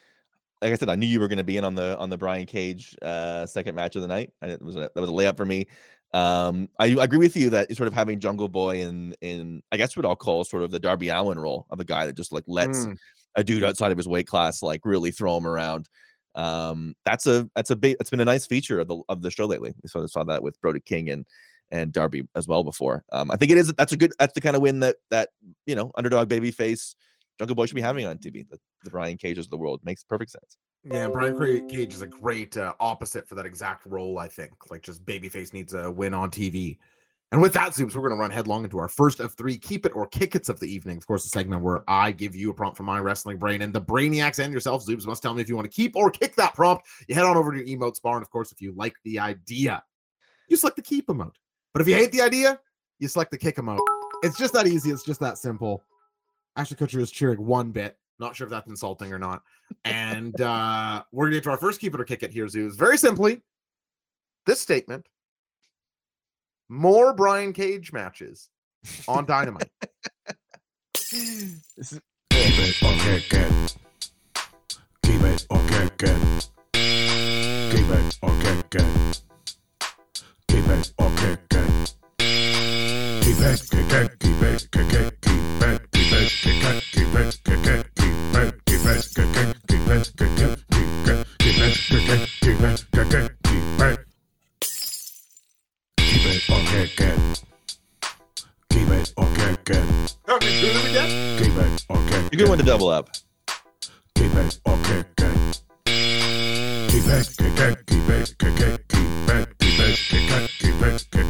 S2: like I said, I knew you were going to be in on the on the Brian Cage uh, second match of the night. And it was a, that was a layup for me. Um, I, I agree with you that sort of having Jungle Boy in in I guess what I'll call sort of the Darby Allin role of a guy that just like lets
S1: Mm.
S2: a dude outside of his weight class like really throw him around. Um, that's a that's a big it's been a nice feature of the of the show lately. We saw saw that with Brody King and and Darby as well before. Um, I think it is that's a good that's the kind of win that that you know underdog baby face Jungle Boy should be having on TV. The, the Brian Cages of the world makes perfect sense.
S1: Yeah, Brian Cage is a great uh, opposite for that exact role. I think, like, just babyface needs a win on TV. And with that, Zooms, we're going to run headlong into our first of three keep it or kick it's of the evening. Of course, the segment where I give you a prompt from my wrestling brain, and the brainiacs and yourself, Zooms, must tell me if you want to keep or kick that prompt. You head on over to your emotes bar, and of course, if you like the idea, you select the keep emote. But if you hate the idea, you select the kick emote. It's just that easy. It's just that simple. Ashton Kutcher is cheering one bit. Not sure if that's insulting or not. And uh we're gonna get to our first keep it or kick it here, Zoos. Very simply, this statement: more Brian Cage matches on Dynamite.
S2: This is-
S3: Keep it or kick it. Keep it or kick it. Keep it or kick it. Keep or kick it. Keep it, kick it, keep it, kick it, keep it, keep it, kick it, keep it, kick it, keep it, keep it, kick it, keep it, kick it, keep it, keep it, kick it, keep it, kick it, keep it. Keep or kick it. Keep or kick it.
S1: Okay, do it again.
S3: Keep kick
S2: a good one to double up.
S3: Keep or kick it. Keep it, kick it, keep it, kick it, keep it, kick it, keep it, kick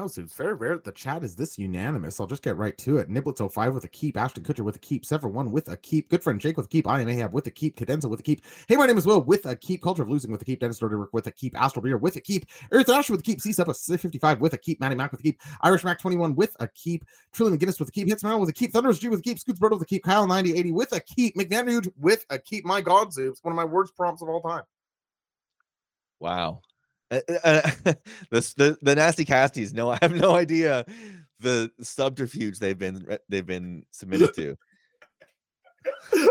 S1: Wow, Zoos, very rare that the chat is this unanimous. I'll just get right to it. Niblets 05 with a keep, Ashton Kutcher with a keep, Sever one with a keep, good friend Jake with a keep, I am Ahab with a keep, Cadenza with a keep. Hey, my name is Will with a keep, Culture of Losing with a keep, Dennis Doderwick with a keep, Astral Beer with a keep, Earth Ash with a keep, C-Sub 55 with a keep, Matty Mac with a keep, Irish Mac 21 with a keep, Trillian McGinnis with a keep, Hitsman with a keep, Thunderous G with a keep, Scoots Bird with a keep, Kyle 9080 with a keep, McNanude with a keep. My God, Zoos, one of my worst prompts of all time.
S2: Wow. Uh, uh, the, the the nasty casties. No, I have no idea the subterfuge they've been they've been submitted to.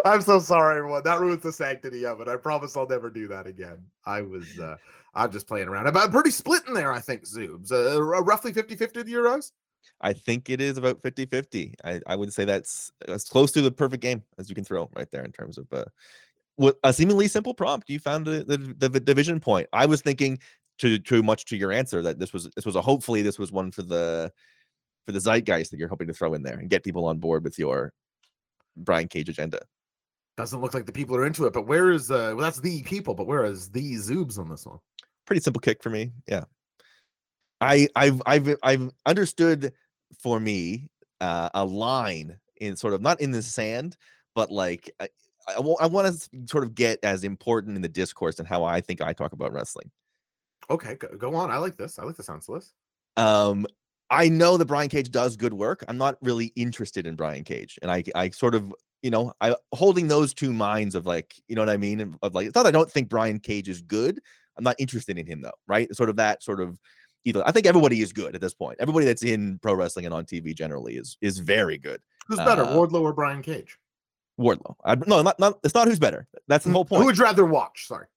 S1: I'm so sorry, everyone. That ruins the sanctity of it. I promise I'll never do that again. I was, uh, I'm just playing around. I'm pretty split in there, I think, Zoobs. Uh, roughly 50 50 to your.
S2: I think it is about 50-50. I, I would say that's as close to the perfect game as you can throw right there in terms of uh, what a seemingly simple prompt. You found the, the, the division point. I was thinking to too much to your answer that this was this was a hopefully this was one for the for the zeitgeist that you're hoping to throw in there and get people on board with your Brian Cage agenda.
S1: Doesn't look like the people are into it, but where is, uh, well, that's the people, but where is the Zoobs on this one?
S2: pretty simple kick for me. Yeah. I I've I've I've understood for me uh, a line in sort of not in the sand, but like I, I, want to sort of get as important in the discourse and how I think I talk about wrestling.
S1: Okay, go, go on. I like this. I like the sounds of this.
S2: Um, I know that Brian Cage does good work. I'm not really interested in Brian Cage, and I I sort of you know I holding those two minds of like you know what I mean of, of like it's not that I don't think Brian Cage is good. I'm not interested in him though, right? Sort of that sort of either. I think everybody is good at this point. Everybody that's in pro wrestling and on TV generally is is very good.
S1: Who's better,
S2: Uh,
S1: Wardlow or Brian Cage?
S2: Wardlow. I, no, not, not it's not who's better. That's the whole point.
S1: Who would you rather watch? Sorry.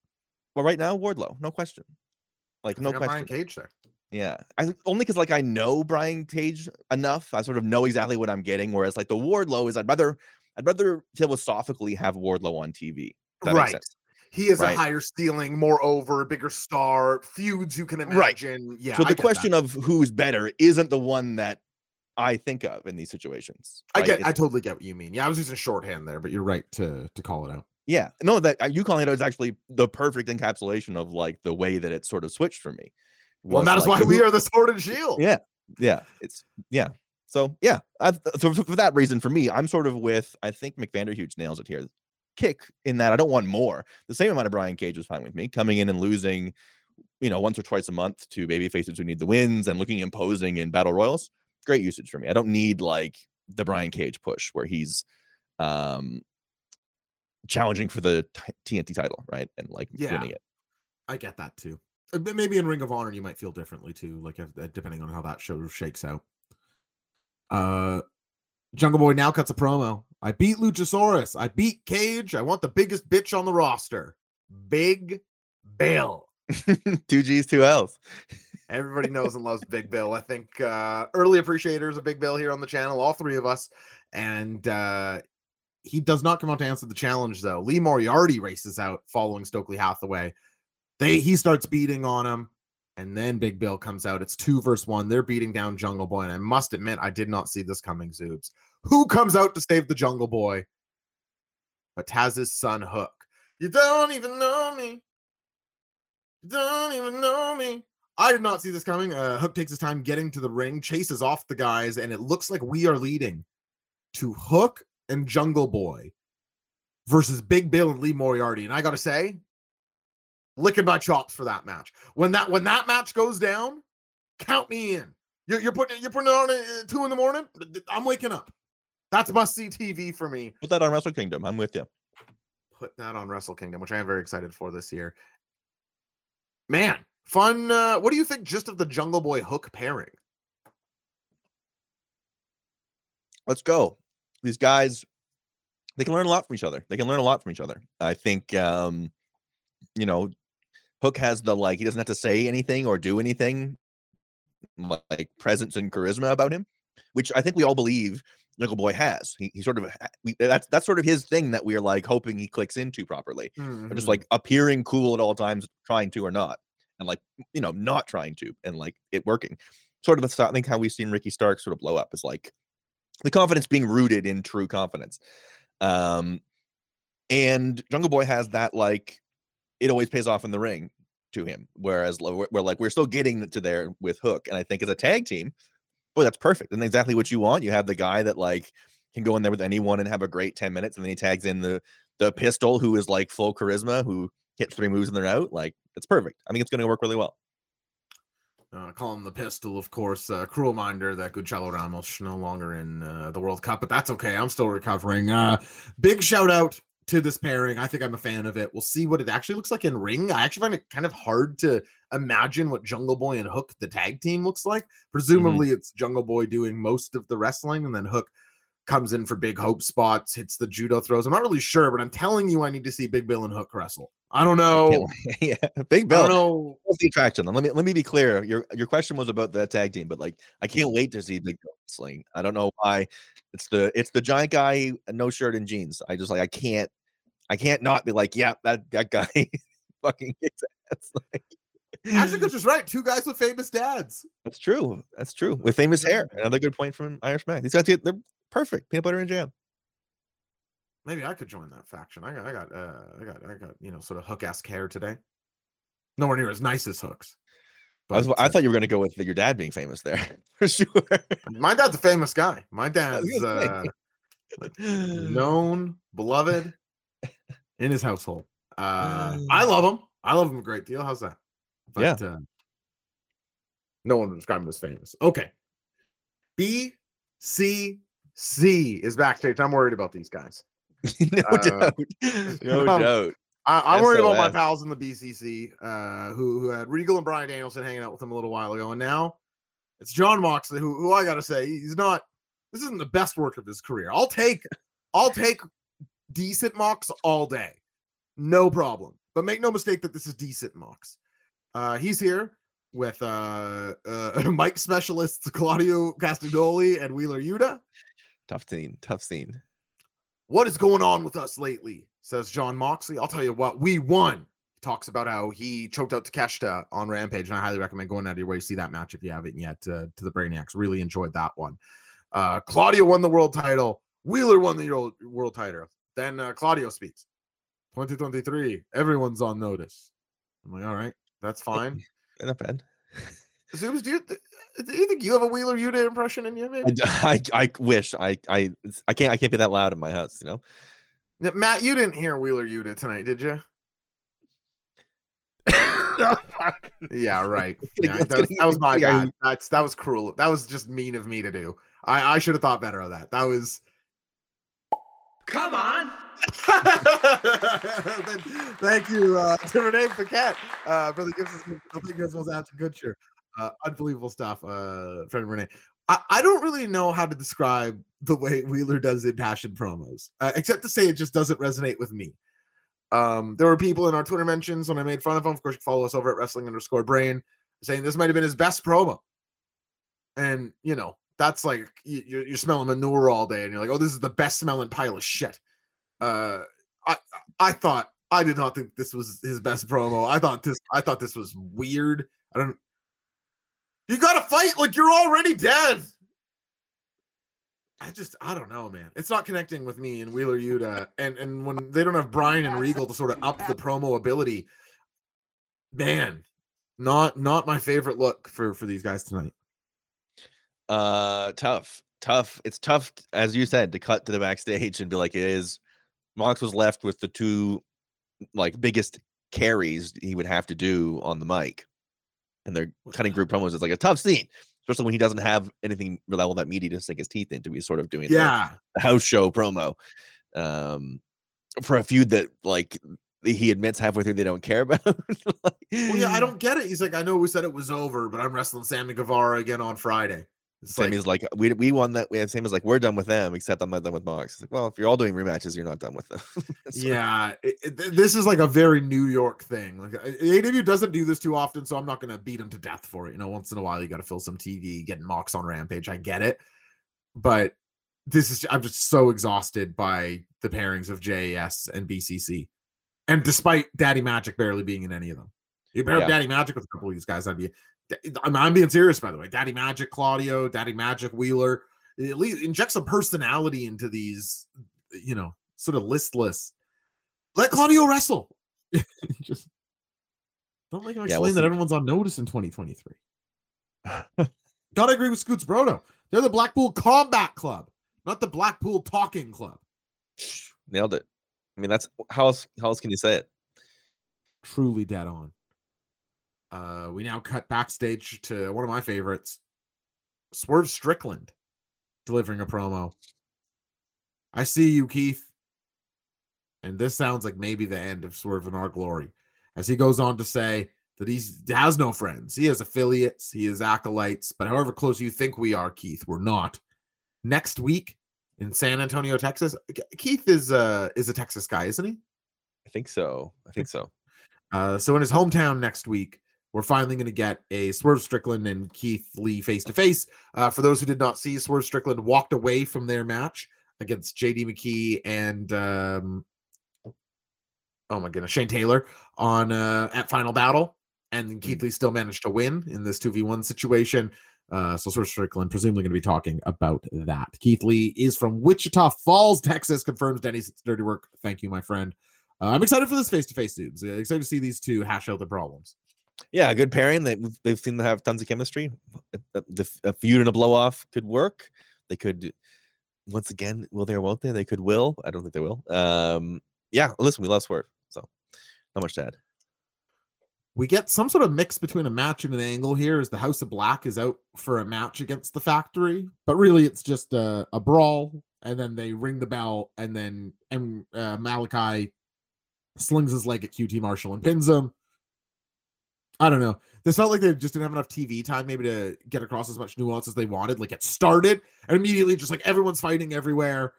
S2: Well, right now Wardlow, no question. Like
S1: I
S2: no question.
S1: Brian Cage there.
S2: Yeah, I only because like I know Brian Cage enough. I sort of know exactly what I'm getting. Whereas like the Wardlow is, I'd rather, I'd rather philosophically have Wardlow on TV. if that makes
S1: Right. He is
S2: Right.
S1: a higher ceiling, moreover, bigger star, feuds you can imagine. Right. Yeah.
S2: so the
S1: get that.
S2: question of who's better isn't the one that I think of in these situations.
S1: I get,
S2: It's-
S1: I totally get what you mean. Yeah, I was using shorthand there, but you're right to to call it out.
S2: Yeah, no, that uh, you calling it is actually the perfect encapsulation of like the way that it sort of switched for me.
S1: Well, that is
S2: like,
S1: why we are the sword and shield.
S2: Yeah, yeah, it's yeah. So yeah, I, so for, for that reason, for me, I'm sort of with. I think McVanderhuge nails it here. Kick in that I don't want more. The same amount of Brian Cage was fine with me coming in and losing, you know, once or twice a month to baby faces who need the wins and looking imposing in battle royals. Great usage for me. I don't need like the Brian Cage push where he's um challenging for the TNT title, right? And like
S1: Yeah.
S2: winning it.
S1: I get that too. Uh, But maybe in Ring of Honor you might feel differently too, like if, uh, depending on how that show shakes out. Uh, Jungle Boy now cuts a promo I beat Luchasaurus. I beat Cage. I want the biggest bitch on the roster. Big Bill.
S2: two G's, two L's.
S1: Everybody knows and loves Big Bill. I think uh early appreciators of Big Bill here on the channel, all three of us. And uh he does not come out to answer the challenge though. Lee Moriarty races out following Stokely Hathaway. They he starts beating on him, and then Big Bill comes out. It's two versus one. They're beating down Jungle Boy, and I must admit, I did not see this coming. Zoobs, who comes out to save the Jungle Boy? But Taz's son Hook. You don't even know me. You don't even know me. I did not see this coming. Uh, Hook takes his time getting to the ring, chases off the guys, and it looks like we are leading to Hook and Jungle Boy versus Big Bill and Lee Moriarty. And I gotta say, licking my chops for that match. When that when that match goes down, count me in. You're, you're putting you're putting it on at two in the morning. I'm waking up. That's must see TV for me.
S2: Put that on Wrestle Kingdom. I'm with you.
S1: Put that on Wrestle Kingdom, which I am very excited for this year. Man, fun. Uh, what do you think just of the Jungle Boy Hook pairing?
S2: Let's go. These guys, they can learn a lot from each other. They can learn a lot from each other. I think, um, you know, Hook has the like, he doesn't have to say anything or do anything, like presence and charisma about him, which I think we all believe Nickel Boy has. He, he sort of we, that's that's sort of his thing that we're like hoping he clicks into properly.
S1: Mm-hmm.
S2: Just like appearing cool at all times, trying to or not, and like you know not trying to and like it working. Sort of, I think how we've seen Ricky Stark sort of blow up is like the confidence being rooted in true confidence. Um, and Jungle Boy has that like it always pays off in the ring to him, whereas we're, we're like we're still getting to there with Hook, and I think as a tag team, boy, that's perfect and exactly what you want. You have the guy that like can go in there with anyone and have a great ten minutes, and then he tags in the the pistol who is like full charisma, who hits three moves and they're out. Like it's perfect. I think it's going to work really well.
S1: Uh, call him the pistol, of course. Uh, cruel reminder that Gonçalo Ramos no longer in uh, the World Cup, but that's okay. I'm still recovering. Uh, big shout out to this pairing. I think I'm a fan of it. We'll see what it actually looks like in ring. I actually find it kind of hard to imagine what Jungle Boy and Hook, the tag team, looks like. Presumably, mm-hmm. it's Jungle Boy doing most of the wrestling, and then Hook comes in for big hope spots, hits the judo throws. I'm not really sure, but I'm telling you, I need to see Big Bill and Hook wrestle. I don't know.
S2: yeah, Big Bill. I don't know. What's the attraction? Let me let me be clear. Your your question was about the tag team, but like I can't wait to see Big Bill wrestling. I don't know why. It's the it's the giant guy, no shirt and jeans. I just like I can't I can't not be like, yeah, that that guy fucking kicks ass. Like,
S1: Ashika's just right. Two guys with famous dads.
S2: That's true. That's true. With famous hair. Another good point from Irish Mac. These guys, they're perfect. Peanut butter and jam.
S1: Maybe I could join that faction. I got, I got, uh, I got, I got, you know, sort of hook ass hair today. Nowhere near as nice as hooks.
S2: But, I, was, I thought you were going to go with your dad being famous there for sure.
S1: My dad's a famous guy. My dad's uh, known, beloved in his household. Uh, I love him. I love him a great deal. How's that?
S2: But, yeah. Uh,
S1: no one would describe him as famous. Okay. B C C is backstage. I'm worried about these guys.
S2: no uh, doubt. No um, doubt.
S1: I, am worried about my pals in the BCC uh, who, who had Regal and Bryan Danielson hanging out with him a little while ago. And now it's Jon Moxley, who, who I got to say, he's not, this isn't the best work of his career. I'll take, I'll take decent Mox all day. No problem. But make no mistake that this is decent Mox. Uh, he's here with uh, uh, Mike specialists Claudio Castagnoli and Wheeler Yuta.
S2: Tough scene. Tough scene.
S1: What is going on with us lately? Says Jon Moxley. I'll tell you what, we won. Talks about how he choked out Takeshita on Rampage, and I highly recommend going out of your way to see that match if you haven't yet. Uh, to the Brainiacs, really enjoyed that one. Uh, Claudio won the world title. Wheeler won the world, world title. Then uh, Claudio speaks. 2023, everyone's on notice. I'm like, all right, that's fine.
S2: Not bad.
S1: Zooms, do you, do you think you have a Wheeler Yuta impression in you? Maybe?
S2: I, I, I wish I I I can't I can't be that loud in my house. You know,
S1: Matt, you didn't hear Wheeler Yuta tonight, did you? yeah, right. Yeah, that, was, that was my bad. That's that was cruel. That was just mean of me to do. I I should have thought better of that. That was.
S6: Come on.
S1: Thank you uh, to Renee Paquette uh, for the gifts. I think this was out to Good cheer. Uh, unbelievable stuff, uh, friend Renee. I, I don't really know how to describe the way Wheeler does impassioned promos, uh, except to say it just doesn't resonate with me. Um, there were people in our Twitter mentions when I made fun of him. Of course, you follow us over at wrestling underscore brain saying this might have been his best promo. And, you know, that's like you- you're, you're smelling manure all day and you're like, oh, this is the best smelling pile of shit. Uh, I, I thought, I did not think this was his best promo. I thought this, I thought this was weird. I don't, you got to fight like you're already dead. I just I don't know, man. It's not connecting with me and Wheeler Yuta, and and when they don't have Brian and Regal to sort of up the promo ability, man, not not my favorite look for for these guys tonight.
S2: Uh, tough, tough. It's tough, as you said, to cut to the backstage and be like, it is. Mox was left with the two like biggest carries he would have to do on the mic, and they're cutting group promos. It's like a tough scene, especially when he doesn't have anything reliable that meaty to sink his teeth into. He's sort of doing
S1: Yeah,
S2: the house show promo, um, for a feud that like he admits halfway through they don't care about. Like-
S1: well, yeah, I don't get it. He's like, I know we said it was over, but I'm wrestling Sammy Guevara again on Friday. It's like,
S2: Sammy's like, we we won that. We have Sammy's like, we're done with them, except I'm not done with Mox. It's like, well, if you're all doing rematches, you're not done with them.
S1: Yeah, it- it- this is like a very New York thing. Like AW doesn't do this too often, so I'm not gonna beat him to death for it. You know, once in a while you got to fill some TV, getting Mox on Rampage. I get it, but this is I'm just so exhausted by the pairings of JAS and BCC, and despite Daddy Magic barely being in any of them, you pair
S2: Yeah.
S1: Daddy Magic with a couple of these guys, I'd be. I'm, I'm being serious, by the way. Daddy Magic, Claudio, Daddy Magic, Wheeler. At least inject some personality into these, you know, sort of listless. Let Claudio wrestle. Just don't make him
S2: Yeah,
S1: explain
S2: we'll
S1: that everyone's on notice in 2023. Gotta agree with Scoots Brodo. They're the Blackpool Combat Club, not the Blackpool Talking Club.
S2: nailed it. I mean, that's how else how else can you say it?
S1: Truly dead on. Uh, we now cut backstage to one of my favorites, Swerve Strickland, delivering a promo. I see you, Keith. And this sounds like maybe the end of Swerve in our glory. As he goes on to say that he's has no friends. He has affiliates, he has acolytes, but however close you think we are, Keith, we're not. Next week in San Antonio, Texas. Keith is uh is a Texas guy, isn't he?
S2: I think so. I think so.
S1: Uh, so in his hometown next week, we're finally going to get a Swerve Strickland and Keith Lee face to face. Uh, For those who did not see, Swerve Strickland walked away from their match against JD McKee and um, oh my goodness, Shane Taylor on uh, at Final Battle, and Keith Lee still managed to win in this two v one situation. Uh, so Swerve Strickland presumably going to be talking about that. Keith Lee is from Wichita Falls, Texas. Confirms Denny's dirty work. Thank you, my friend. Uh, I'm excited for this face to face, dudes. Excited to see these two hash out the problems.
S2: Yeah, good pairing. They they've seemed to have tons of chemistry. A, a- the feud and a blow off could work. They could once again, will they or won't they? They could will. I don't think they will. Um, yeah, listen, we love Swerve, so not much to add.
S1: We get some sort of mix between a match and an angle here as the House of Black is out for a match against the Factory, but really it's just a, a brawl, and then they ring the bell, and then and uh, Malakai slings his leg at QT Marshall and pins him. I don't know. This felt like they just didn't have enough TV time, maybe to get across as much nuance as they wanted. Like it started, and immediately just like everyone's fighting everywhere.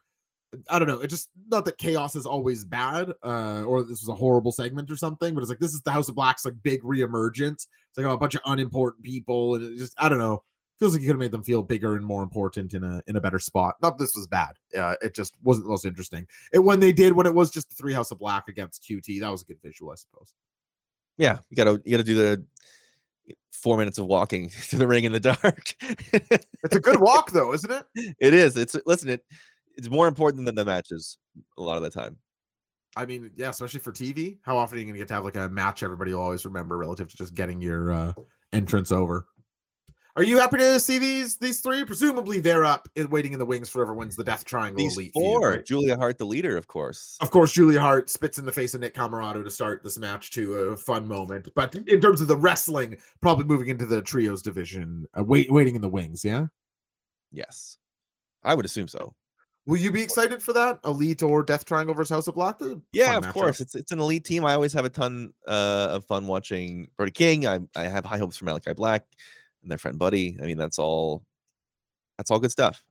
S1: I don't know. It just not that chaos is always bad, uh, or this was a horrible segment or something, but it's like this is the House of Black's like big reemergence. It's like oh, a bunch of unimportant people, and it just I don't know. Feels like you could have made them feel bigger and more important in a in a better spot. Not this was bad. Uh, it just wasn't the most interesting. It when they did when it was just the three House of Black against QT. That was a good visual, I suppose.
S2: Yeah, you gotta you gotta do the four minutes of walking to the ring in the dark.
S1: It's a good walk though, isn't it?
S2: it is. It's listen. It it's more important than the matches a lot of the time.
S1: I mean, yeah, especially for TV. How often are you gonna get to have like a match everybody will always remember relative to just getting your uh, entrance over? Are you happy to see these these three? Presumably they're up in waiting in the wings forever wins the Death Triangle
S2: These
S1: Elite. feud,
S2: four,
S1: right?
S2: Julia Hart, the leader, of course.
S1: Of course, Julia Hart spits in the face of Nick Comoroto to start this match to a fun moment. But in terms of the wrestling, probably moving into the trios division, uh, wait, waiting in the wings. Yeah.
S2: Yes, I would assume so.
S1: Will you be excited for that? Elite or Death Triangle versus House of Black?
S2: Yeah, of
S1: matchup.
S2: course. It's it's an elite team. I always have a ton uh, of fun watching Brody King. I I have high hopes for Malakai Black and their friend Buddy. I mean, that's all That's all good stuff.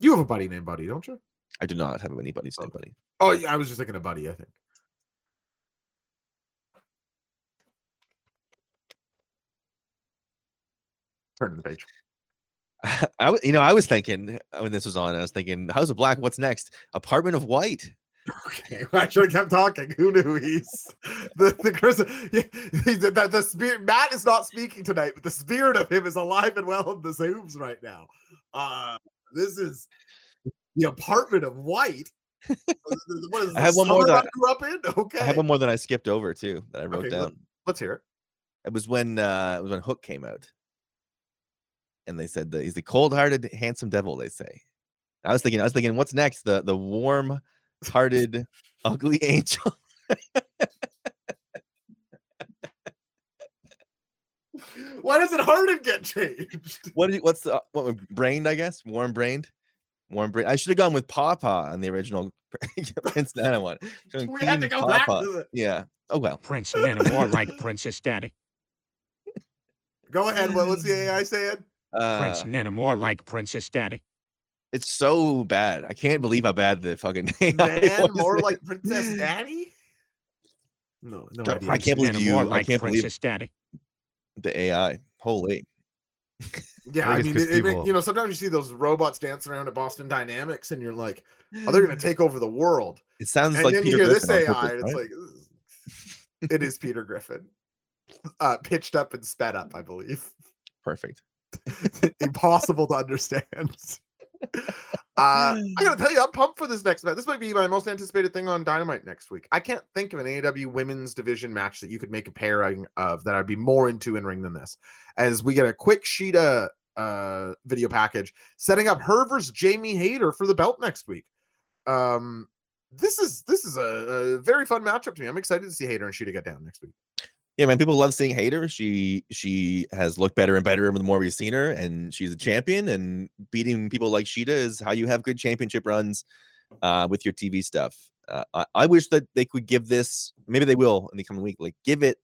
S1: You have a buddy named Buddy, don't you?
S2: I do not have anybody's named buddy.
S1: Oh, yeah, I was just thinking of Buddy. I think. Turn the page.
S2: I, you know, I was thinking when this was on, I was thinking, House of Black, what's next? Apartment of White.
S1: Okay, I should have kept talking. Who knew he's the the Chris? Yeah, he's, the, the spirit. Matt is not speaking tonight, but the spirit of him is alive and well in the Zooms right now. Uh, this is the apartment of White. what is
S2: I have one more that-
S1: I grew up in. Okay,
S2: I have one more than I skipped over too that I wrote
S1: Okay,
S2: down.
S1: let- Let's hear it.
S2: It was when uh it was when Hook came out. And they said that he's the cold-hearted, handsome devil, they say. I was thinking, I was thinking, what's next? The the warm-hearted, ugly angel.
S1: Why doesn't Harden get changed?
S2: what is what's the what brained, I guess? Warm brained? Warm brain. I should have gone with Papa on the original Prince Nana one. Should've
S1: We had to
S2: King
S1: go back to the.
S2: Yeah. Oh well.
S7: Prince Nana more like Princess Daddy.
S1: Go ahead. What, what's the AI saying?
S2: Uh,
S7: Prince Nana more like Princess Daddy.
S2: It's so bad. I can't believe how bad the fucking AI
S1: Man,
S2: was.
S1: more like Princess Daddy. No, no
S2: Don't- I can't believe you.
S7: more
S2: I can't believe
S7: Princess Daddy.
S2: the AI. Holy.
S1: Yeah,
S5: I
S1: I mean,
S5: it's 'cause
S1: it, it you know, sometimes you see those robots dancing around at Boston Dynamics, and you're like, "Oh, they're going to take over the world."
S2: It sounds
S1: And
S2: like
S1: then
S2: Peter
S1: you hear this
S2: Griffin on
S1: AI,
S2: purpose,
S1: and it's
S2: right?
S1: like, it is Peter Griffin, uh, pitched up and sped up, I believe.
S2: perfect.
S1: Impossible to understand. Uh, I gotta tell you, I'm pumped for this next match. This might be my most anticipated thing on Dynamite next week. I can't think of an AEW women's division match that you could make a pairing of that I'd be more into in ring than this. As we get a quick Shida uh, video package setting up her versus Jamie Hayter for the belt next week. Um, this is this is a, a very fun matchup to me. I'm excited to see Hayter and Shida get down next week.
S2: Yeah, man. People love seeing Hayter. She she has looked better and better and the more we've seen her, and she's a champion. And beating people like Shida is how you have good championship runs uh, with your TV stuff. Uh, I, I wish that they could give this. Maybe they will in the coming week. Like give it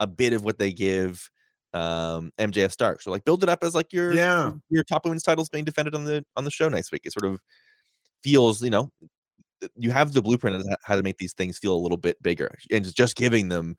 S2: a bit of what they give um MJF Stark. So like build it up as like your
S1: Yeah.
S2: your top women's titles being defended on the on the show next week. It sort of feels, you know, you have the blueprint of how to make these things feel a little bit bigger, and just giving them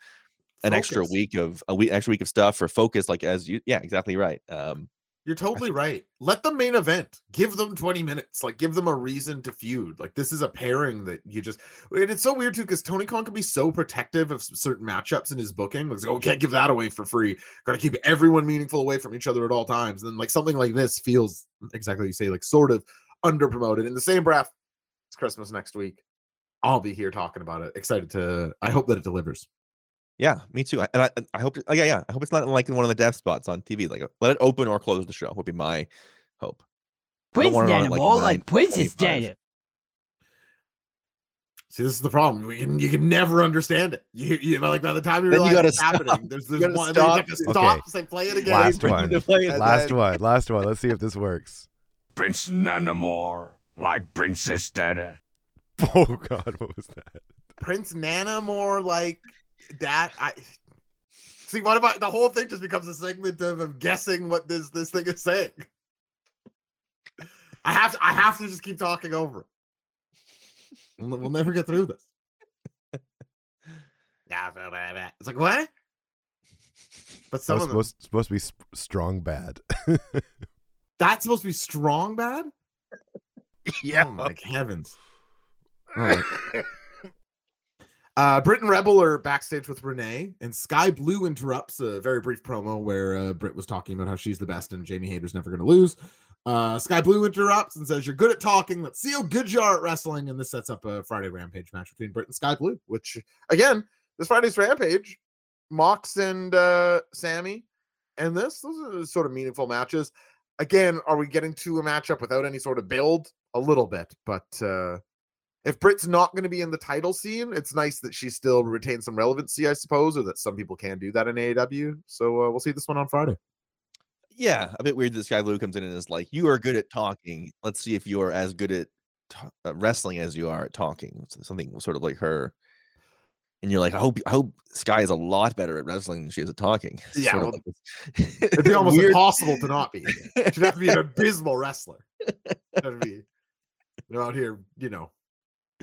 S2: an extra week of a week, extra week of stuff for focus, like as you, yeah, exactly right. Um,
S1: You're totally right. Let the main event. Give them 20 minutes. Like give them a reason to feud. Like this is a pairing that you just and it's so weird too because Tony Khan can be so protective of certain matchups in his booking. Like, oh, can't give that away for free. Gotta keep everyone meaningful away from each other at all times. And then like something like this feels exactly what you say, like sort of under promoted. In the same breath, it's Christmas next week. I'll be here talking about it. Excited to I hope that it delivers.
S2: Yeah, me too. I- And I, I hope, oh, yeah, yeah, I hope it's not like in one of the death spots on TV. Like, let it open or close the show. Would be my hope.
S8: Prince
S2: want it
S8: Nana
S2: like,
S8: more like
S2: 9,
S8: Princess
S2: 25.
S8: Dana.
S1: See, this is the problem. We can you can never understand it. You, you know, like by the time you
S2: Then you
S1: realize it's
S2: stop.
S1: happening, there's there's
S2: gotta
S1: one. then You
S2: stop.
S1: have
S5: Okay.
S1: stop. Say play it again.
S5: Last one.
S2: play
S1: And
S5: Last
S1: then-
S5: one. Last one. Let's see if this works.
S3: Prince Nanamore, like Princess Dana.
S5: Oh God, what was that?
S1: Prince Nana more like that. I see. What about the whole thing? Just becomes a segment of, of guessing what this this thing is saying. I have to. I have to just keep talking over. it. We'll, we'll never get through this. It's like what? But
S5: That
S1: some
S5: was
S1: of them,
S5: supposed, supposed to be sp- strong bad.
S1: that's supposed to be strong bad.
S5: yeah.
S1: Oh my heavens. All right. Uh, Britt and Rebel are backstage with Renee, and Skye Blue interrupts a very brief promo where uh, Britt was talking about how she's the best and Jamie Hayter's never going to lose. Uh, Skye Blue interrupts and says, You're good at talking. Let's see how good you are at wrestling. And this sets up a Friday Rampage match between Britt and Skye Blue, which, again, this Friday's Rampage, Mox and uh, Sammy, and this, those are sort of meaningful matches. Again, are we getting to a matchup without any sort of build? A little bit, but uh, if Britt's not going to be in the title scene, it's nice that she still retains some relevancy, I suppose, or that some people can do that in AEW. So uh, we'll see this one on Friday.
S2: Yeah, a bit weird that Skye Blue comes in and is like, "You are good at talking. Let's see if you are as good at ta- uh, wrestling as you are at talking." Something sort of like her. and you're like, I hope I hope Skye is a lot better at wrestling than she is at talking.
S1: Yeah,
S2: Sort of
S1: well,
S2: like
S1: It'd be almost
S2: weird-
S1: impossible to not be. She'd have to be an abysmal wrestler. That'd be they're out here, you know.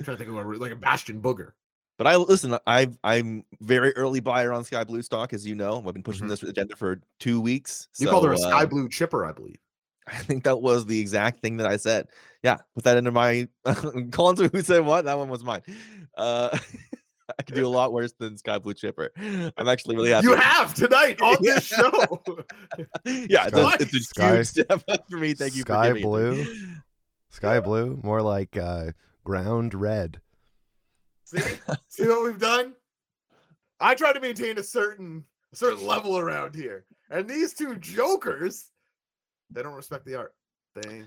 S1: I'm trying to think of a, like a Bastion Booger.
S2: But I listen. I I'm very early buyer on Skye Blue stock, as you know. I've been pushing
S1: Mhm.
S2: this agenda for two weeks.
S1: You called her a
S2: so,
S1: sky
S2: uh,
S1: blue chipper, I believe.
S2: I think that was the exact thing that I said. Yeah, put that into my Collins. Who said what? That one was mine. Uh, I could do a lot worse than Sky Blue Chipper. I'm actually really happy.
S1: You have tonight on this show.
S2: yeah, it's a, it's a
S5: Sky-
S2: huge step up for me. Thank you
S5: Sky
S2: for giving it to me.
S5: blue? Sky blue, more like uh, ground red.
S1: See, see what we've done. I try to maintain a certain a certain level around here, and these two jokers, they don't respect the art. They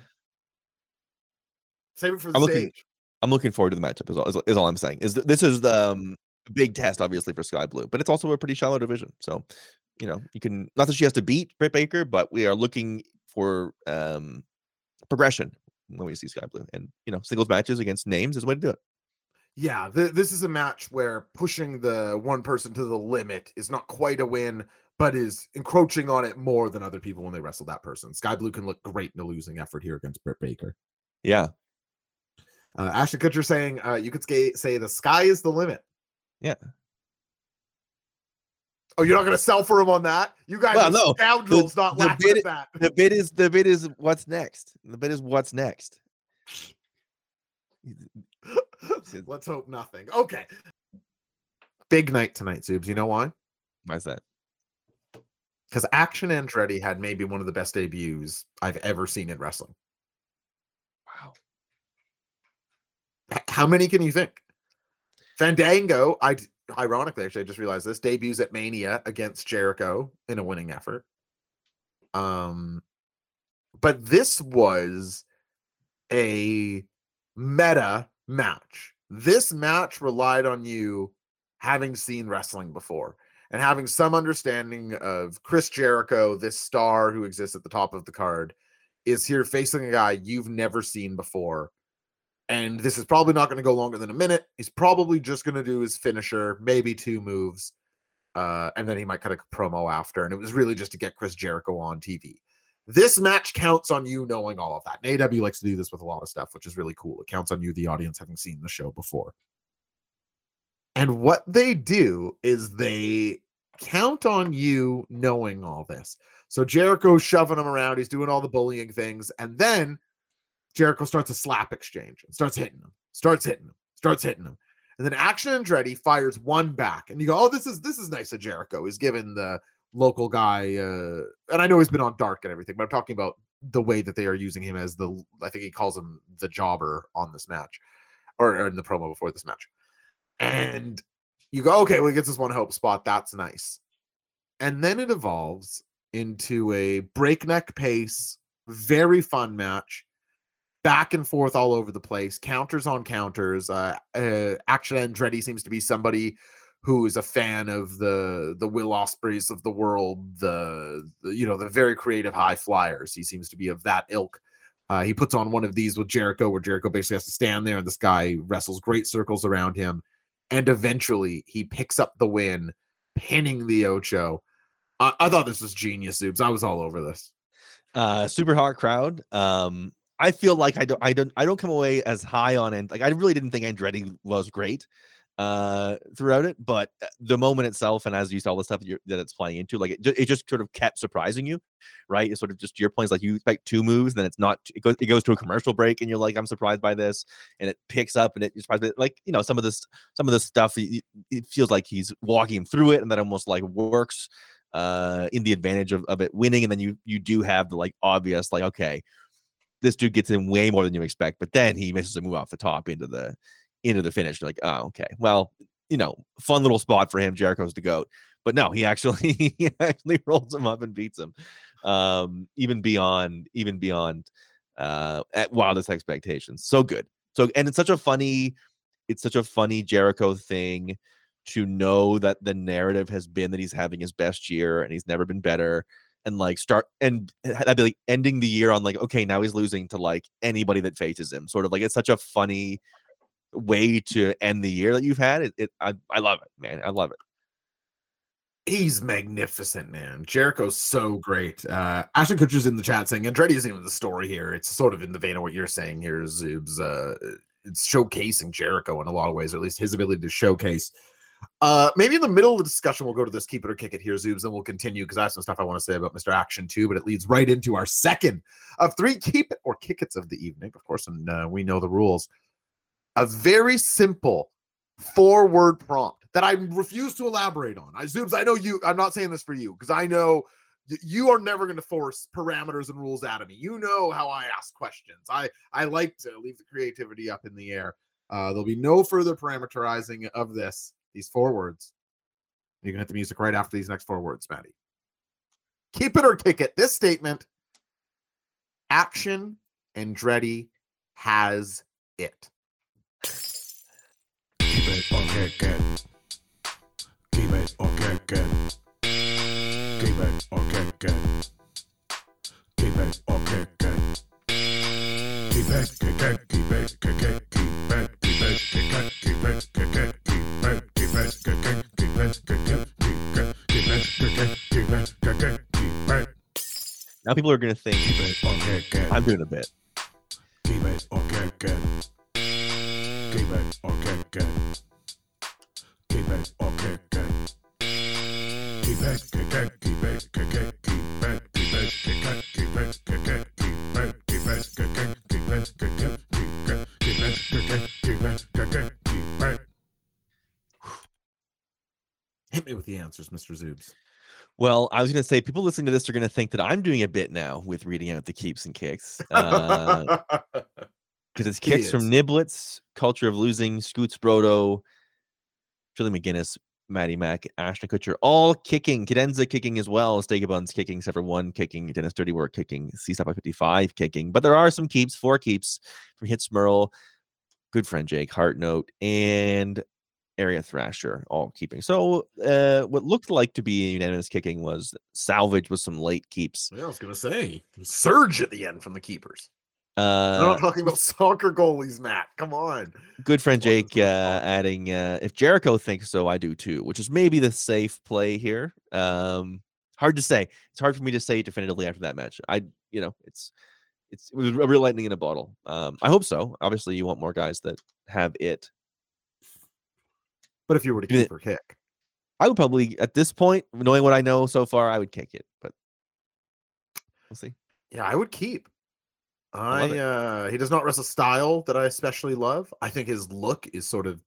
S1: save it for the
S2: I'm looking-
S1: stage.
S2: I'm looking forward to the matchup. Is all, is, is all I'm saying. Is th- this is the um, big test, obviously, for Skye Blue, but it's also a pretty shallow division. So, you know, you can not that she has to beat Britt Baker, but we are looking for um, progression when we see Skye Blue, and you know, singles matches against names is the way to do it.
S1: Yeah, th- this is a match where pushing the one person to the limit is not quite a win, but is encroaching on it more than other people when they wrestle that person. Skye Blue can look great in a losing effort here against Britt Baker.
S2: Yeah,
S1: Uh, Ashton Kutcher saying uh, you could say, say the sky is the limit.
S2: Yeah.
S1: Oh, you're not going to sell for him on that? You guys
S2: Well,
S1: are
S2: no,
S1: scoundrels not
S2: the
S1: laughing
S2: bid-
S1: at that.
S2: the bid is the bid is what's next. The bid is what's next.
S1: Let's hope nothing. Okay. Big night tonight, Zoobs. You know why?
S2: Why's that?
S1: Because Action Andretti had maybe one of the best debuts I've ever seen in wrestling.
S2: Wow.
S1: How many can you think? Fandango, I ironically actually I just realized this debuts at Mania against Jericho in a winning effort. Um but this was a meta match. This match relied on you having seen wrestling before and having some understanding of Chris Jericho, this star who exists at the top of the card, is here facing a guy you've never seen before. And this is probably not going to go longer than a minute. He's probably just going to do his finisher, maybe two moves. Uh, and then he might cut a promo after. And it was really just to get Chris Jericho on TV. This match counts on you knowing all of that. And AW likes to do this with a lot of stuff, which is really cool. It counts on you, the audience, having seen the show before. And what they do is they count on you knowing all this. So Jericho's shoving him around, he's doing all the bullying things, and then Jericho starts a slap exchange and starts hitting him, starts hitting him, starts hitting him. And then Action Andretti fires one back, and you go, "Oh, this is this is nice of Jericho." He's given the local guy, uh, and I know he's been on dark and everything, but I'm talking about the way that they are using him as the. I think he calls him the jobber on this match, or, or in the promo before this match. And you go, okay, well, he gets this one hope spot. That's nice. And then it evolves into a breakneck pace, very fun match, back and forth all over the place, counters on counters. Uh, uh Action Andretti seems to be somebody who is a fan of the the Will Ospreays of the world, the, the you know the very creative high flyers. He seems to be of that ilk. Uh, he puts on one of these with Jericho, where Jericho basically has to stand there, and this guy wrestles great circles around him, and eventually he picks up the win, pinning the Ocho. I, I thought this was genius, Zoobs. I was all over this.
S2: uh super hot crowd um i feel like i don't i don't i don't come away as high on it like i really didn't think andretti was great uh throughout it but uh, the moment itself and as you saw the stuff that, that it's playing into like it, it just sort of kept surprising you right? It's sort of just your points like you expect two moves then it's not it goes, it goes to a commercial break and you're like i'm surprised by this and it picks up and it, surprised like you know some of this some of this stuff it, it feels like he's walking through it and that almost like works uh in the advantage of, of it winning and then you you do have the like obvious like okay this dude gets in way more than you expect but then he misses a move off the top into the into the finish. You're like oh okay. Well you know fun little spot for him jericho's the goat but no he actually he actually rolls him up and beats him um even beyond even beyond uh at wildest expectations. So good. So and it's such a funny it's such a funny jericho thing to know that the narrative has been that he's having his best year and he's never been better and like start and that'd be like ending the year on like okay now he's losing to like anybody that faces him sort of like it's such a funny way to end the year that you've had. It, it I, I love it, man. I love it.
S1: He's magnificent, man. Jericho's so great. Uh Ashton Kutcher's in the chat saying Andretti isn't even the story here. It's sort of in the vein of what you're saying here, Zoobs. Uh it's showcasing Jericho in a lot of ways, or at least his ability to showcase. Uh maybe in the middle of the discussion, we'll go to this keep it or kick it here, Zoobs, and we'll continue because I have some stuff I want to say about Mr. Action too, but it leads right into our second of three keep it or kick it's of the evening, of course, and uh, we know the rules. A very simple four word prompt that I refuse to elaborate on. I zooms, I know you, I'm not saying this for you because I know you are never going to force parameters and rules out of me. You know how I ask questions. I I like to leave the creativity up in the air. Uh, there'll be no further parameterizing of this. These four words. You can hit the music right after these next four words, Maddie. Keep it or kick it. This statement. Action Andretti has it.
S3: Keep it or kick it. Keep it or kick it. Keep it or kick it. Keep it or kick it. Keep it, kick it, keep it, kick it, keep it, keep it, kick it, keep it, kick it, keep it,
S2: Now people are gonna think. I'm doing a bit.
S3: Keep
S1: Hit me with the answers, Mr. Zoobs.
S2: Well, I was gonna say people listening to this are gonna think that I'm doing a bit now with reading out the keeps and kicks. Uh, because it's kicks from. Niblets, Culture of Losing, Scoots Brodo, Trilly McGinnis, Matty Mack, Ashton Kutcher, all kicking. Cadenza kicking as well. Stega Buns kicking, except for one kicking. Dennis Dirty Work kicking. C Stop by 55 kicking. But there are some keeps, four keeps from Hit Smurl, good friend Jake, Heart Note, and Area Thrasher, all keeping. So uh, what looked like to be unanimous kicking was salvage with some late keeps.
S1: Yeah, I was gonna say surge at the end from the keepers. I'm
S2: Uh,
S1: not talking about soccer goalies, Matt. Come on.
S2: good friend Jake uh, adding uh, if Jericho thinks so, I do too, which is maybe the safe play here. Um, hard to say. It's hard for me to say definitively after that match. I, you know, it's it's it was a real lightning in a bottle. Um, I hope so. Obviously, you want more guys that have it.
S1: But if you were to keep or kick,
S2: I would probably at this point, knowing what I know so far, I would kick it, but we'll see.
S1: yeah, I would keep. I
S2: it.
S1: uh he does not wrestle style that I especially love. I think his look is sort of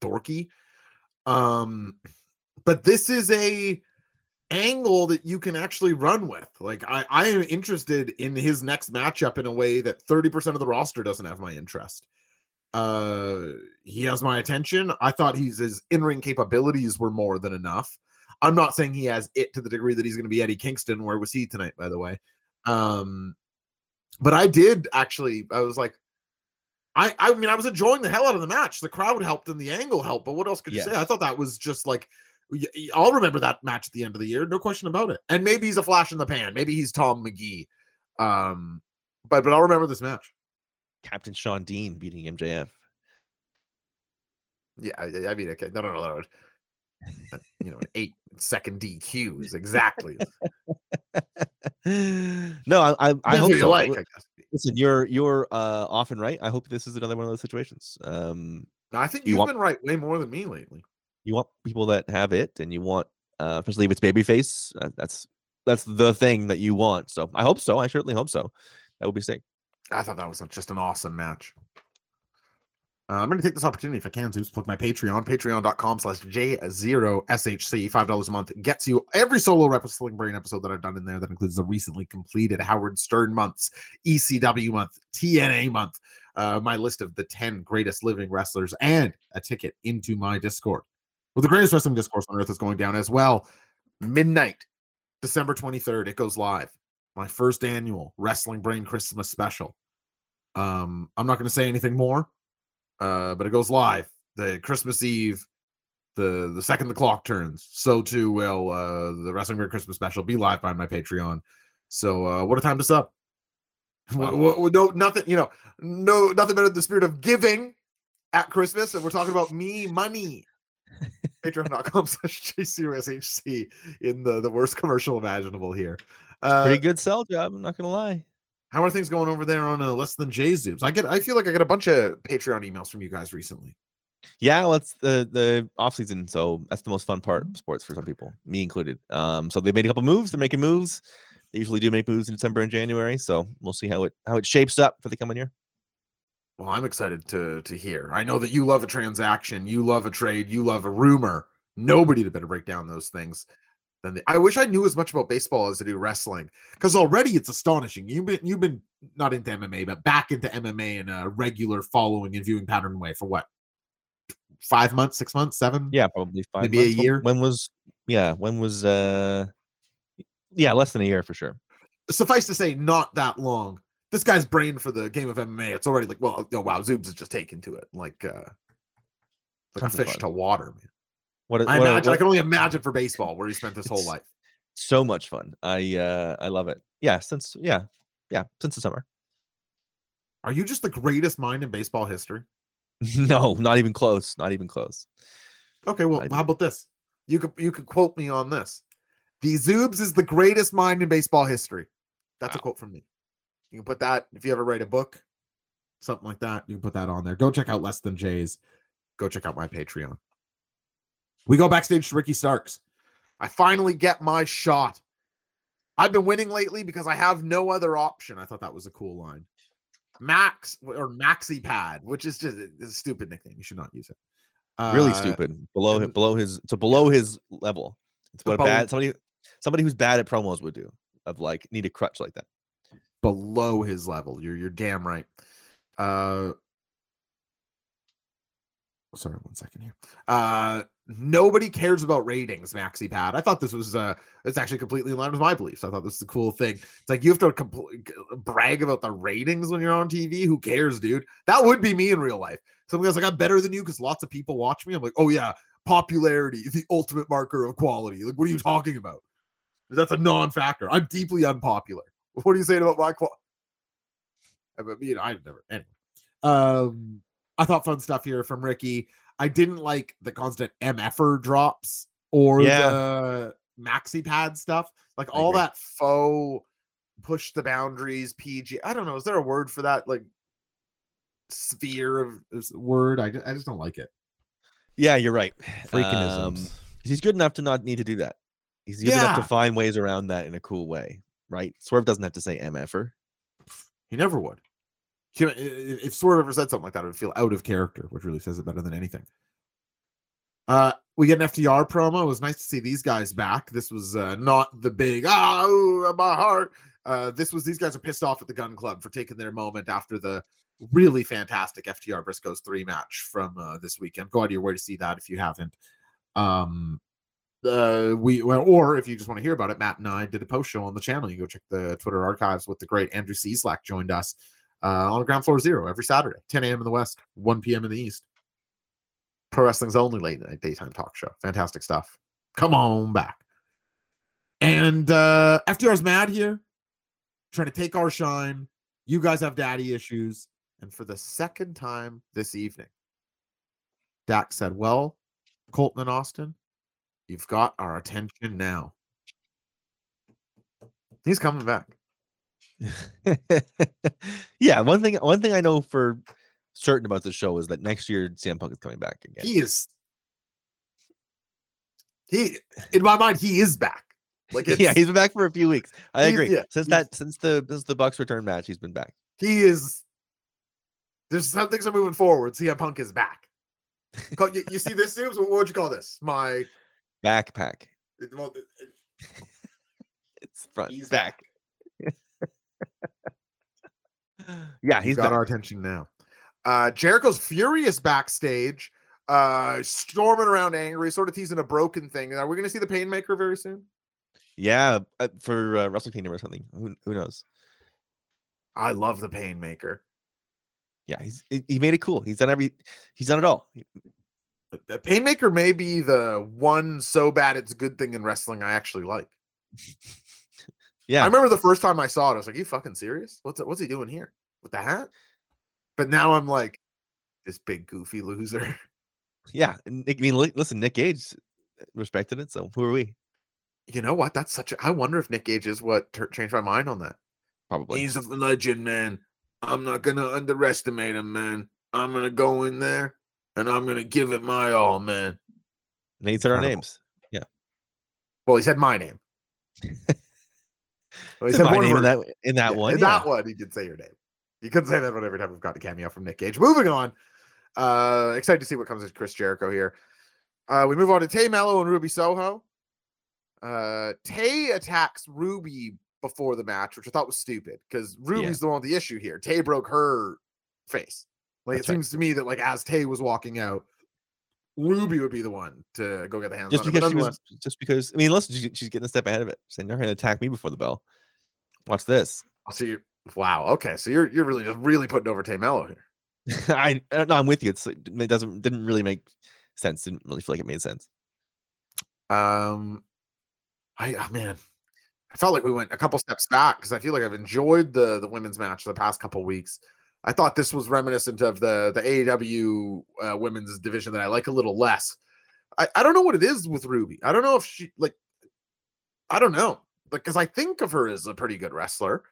S1: dorky. Um but this is a angle that you can actually run with. Like I I am interested in his next matchup in a way that 30% of the roster doesn't have my interest. Uh he has my attention. I thought he's his in-ring capabilities were more than enough. I'm not saying he has it to the degree that he's going to be Eddie Kingston. Where was he tonight, by the way? Um, but I did actually. I was like, I I mean, I was enjoying the hell out of the match. The crowd helped and the angle helped. But what else could you say? I thought that was just like. I'll remember that match at the end of the year, no question about it. And maybe he's a flash in the pan. Maybe he's Tom Magee. Um, but but I'll remember this match.
S2: Captain Shawn Dean beating MJF.
S1: Yeah, I, I mean, okay, no, no, no, no. You know, an eight second DQ is exactly.
S2: no, I I, I hope
S1: you like. I guess.
S2: Listen, you're you're uh, often right. I hope this is another one of those situations. Um,
S1: No, I think
S2: You
S1: you've
S2: want-
S1: been right way more than me lately.
S2: you want people that have it, and you want, uh, especially if it's babyface. Uh, that's that's the thing that you want. So I hope so. I certainly hope so. That would be sick.
S1: I thought that was just an awesome match. Uh, I'm going to take this opportunity, if I can, to plug my Patreon, patreon.com slash J0SHC. $5 a month gets you every solo Wrestling Brain episode that I've done in there. That includes the recently completed Howard Stern months, ECW month, TNA month, uh, my list of the 10 greatest living wrestlers, and a ticket into my Discord. Well, the greatest wrestling discourse on earth is going down as well. Midnight, December 23rd, it goes live. My first annual Wrestling Brain Christmas special. Um, I'm not going to say anything more, uh, but it goes live the Christmas Eve. The the second the clock turns, so too will uh, the Wrestling Brain Christmas special be live by my Patreon. So uh, what a time to sub! Wha- wha- wha- No, nothing, you know, no, nothing better than the spirit of giving at Christmas, and we're talking about me money. Patreon.com slash JCRSHC in the, the worst commercial imaginable here. Uh,
S2: Pretty good sell job. I'm not gonna lie.
S1: How are things going over there on uh, less than J Zooms? I get I feel like I get a bunch of Patreon emails from you guys recently.
S2: Yeah, well, it's the the off season, so that's the most fun part of sports for some people, me included. Um, so they made a couple moves. They're making moves. They usually do make moves in December and January, so we'll see how it how it shapes up for the coming year.
S1: Well, I'm excited to to hear. I know that you love a transaction, you love a trade, you love a rumor. Nobody to better break down those things than the, I wish I knew as much about baseball as I do wrestling because already it's astonishing. You've been you've been not into MMA, but back into MMA in a regular following and viewing pattern way for what five months, six months, seven?
S2: Yeah, probably five.
S1: Maybe a
S2: months. When-
S1: year?
S2: When was? Yeah, when was? uh Yeah, less than a year for sure.
S1: Suffice to say, not that long. This guy's brain for the game of MMA, it's already like, well, oh wow, Zoobs is just taken to it, like uh like a fish
S2: fun.
S1: to water, man.
S2: What?
S1: I
S2: what
S1: imagine I can only imagine for baseball where he spent his whole life.
S2: so much fun. I uh I love it. Yeah, since yeah, yeah, since the summer.
S1: Are you just the greatest mind in baseball history?
S2: no, not even close. Not even close.
S1: Okay, well, how about this? You could you could quote me on this. The Zoobs is the greatest mind in baseball history. That's a quote from me. You can put that if you ever write a book, something like that. You can put that on there. Go check out Less Than Jays. Go check out my Patreon. We go backstage to Ricky Starks. I finally get my shot. I've been winning lately because I have no other option. I thought that was a cool line. Max or Maxi Pad, which is just a stupid nickname. You should not use it.
S2: Really
S1: Uh,
S2: stupid. Below him, below his so below his level. It's what bad somebody somebody who's bad at promos would do. Of like need a crutch like that.
S1: below his level. You're you're damn right. Uh sorry, one second here. Uh nobody cares about ratings, Maxi Pad. I thought this was uh it's actually completely in line with my beliefs. I thought this is a cool thing. It's like you have to compl- brag about the ratings when you're on TV. Who cares, dude? That would be me in real life. Somebody else like I'm better than you because lots of people watch me. I'm like, oh yeah, popularity, the ultimate marker of quality. Like, what are you talking about? That's a non-factor. I'm deeply unpopular. What are you saying about my quality? I mean, I've never. Anyway, um, I thought fun stuff here from Ricky. I didn't like the constant MFer drops or
S2: Yeah.
S1: the maxi pad stuff. Like
S2: I
S1: all
S2: agree.
S1: that faux push the boundaries PG. I don't know. Is there a word for that? Like sphere of is a word. I, I just don't like it.
S2: Yeah, you're right.
S5: Freakinisms.
S2: Um, he's good enough to not need to do that. He's good enough to find ways around that in a cool way, right? Swerve doesn't have to say MFer.
S1: He never would. If Swerve ever said something like that, it would feel out of character, which really says it better than anything. Uh, we get an FTR promo. It was nice to see these guys back. This was uh, not the big ah ooh, my heart. Uh, this was these guys are pissed off at the Gunn Club for taking their moment after the really fantastic FTR Briscoes three match from uh, this weekend. Go out of your way to see that if you haven't. Um, uh, we well, or if you just want to hear about it, Matt and I did a post show on the channel. You go check the Twitter archives with the great Andrew Cieslak joined us uh, on the Ground Floor Zero every Saturday, 10 a.m. in the West, 1 p.m. in the East. Pro Wrestling's only late night daytime talk show. Fantastic stuff. Come on back. And uh FTR's mad here, trying to take our shine. You guys have daddy issues. And for the second time this evening, Dax said, Well, Colten and Austin, you've got our attention now. He's coming back.
S2: yeah, one thing one thing I know for certain about the show is that next year CM Punk is coming back again.
S1: He is he in my mind, he is back. Like
S2: yeah, he's been back for a few weeks. I agree.
S1: yeah,
S2: since that since the since the Bucks return match, he's been back.
S1: he is there's some things are moving forward. CM Punk is back. You, you see this news? What would you call this? My
S2: Backpack.
S1: well, it- it-
S2: It's front.
S1: He's
S2: back. Yeah,
S1: he's got
S2: back.
S1: our attention now. Uh Jericho's furious backstage, uh storming around angry, sort of teasing a broken thing. Are we gonna see the Painmaker very soon?
S2: Yeah, uh, for uh, Wrestle Kingdom or something. Who, who knows?
S1: I love the Painmaker.
S2: Yeah, he's he he made it cool. He's done every. He's done it all.
S1: The Painmaker may be the one so bad it's a good thing in wrestling I actually like.
S2: Yeah,
S1: I remember the first time I saw it, I was like, "You fucking serious? What's what's he doing here with the hat?" But now I'm like, This big goofy loser.
S2: Yeah, I mean, listen, Nick Gage respected it, so who are we?
S1: You know what? That's such a. I wonder if Nick Gage is what tur- changed my mind on that.
S2: Probably.
S1: He's a legend, man. I'm not gonna underestimate him, man. I'm gonna go in there and I'm gonna give it my all, man.
S2: And he said our
S1: Incredible.
S2: Yeah.
S1: Well, he said my name. Well, he
S2: Said my name in that in that
S1: Yeah,
S2: one.
S1: in
S2: yeah.
S1: that one, he did say your name. You couldn't say that one every time we've got a cameo from Nick Gage. Moving on. Uh excited to see what comes with Chris Jericho here. Uh we move on to Tay Melo and Ruby Soho. Uh Tay attacks Ruby before the match, which I thought was stupid because Ruby's the one with the issue here. Tay broke her face. Like
S2: That's
S1: it
S2: right.
S1: seems to me that like as Tay was walking out, Ruby would be the one to go get the hands
S2: Just
S1: on it. But
S2: because she was, just because I mean, listen, she's, getting a step ahead of it, saying they're going to attack me before the bell. Watch this.
S1: So you wow, okay. So you're you're really just really putting over Tay Melo here.
S2: I uh, no, I'm with you. It's it doesn't didn't really make sense. Didn't really feel like it made sense.
S1: Um, I oh, man, I felt like we went a couple steps back because I feel like I've enjoyed the the women's match the past couple weeks. I thought this was reminiscent of the the AEW uh, women's division that I like a little less. I, I don't know what it is with Ruby. I don't know if she like. I don't know because I think of her as a pretty good wrestler,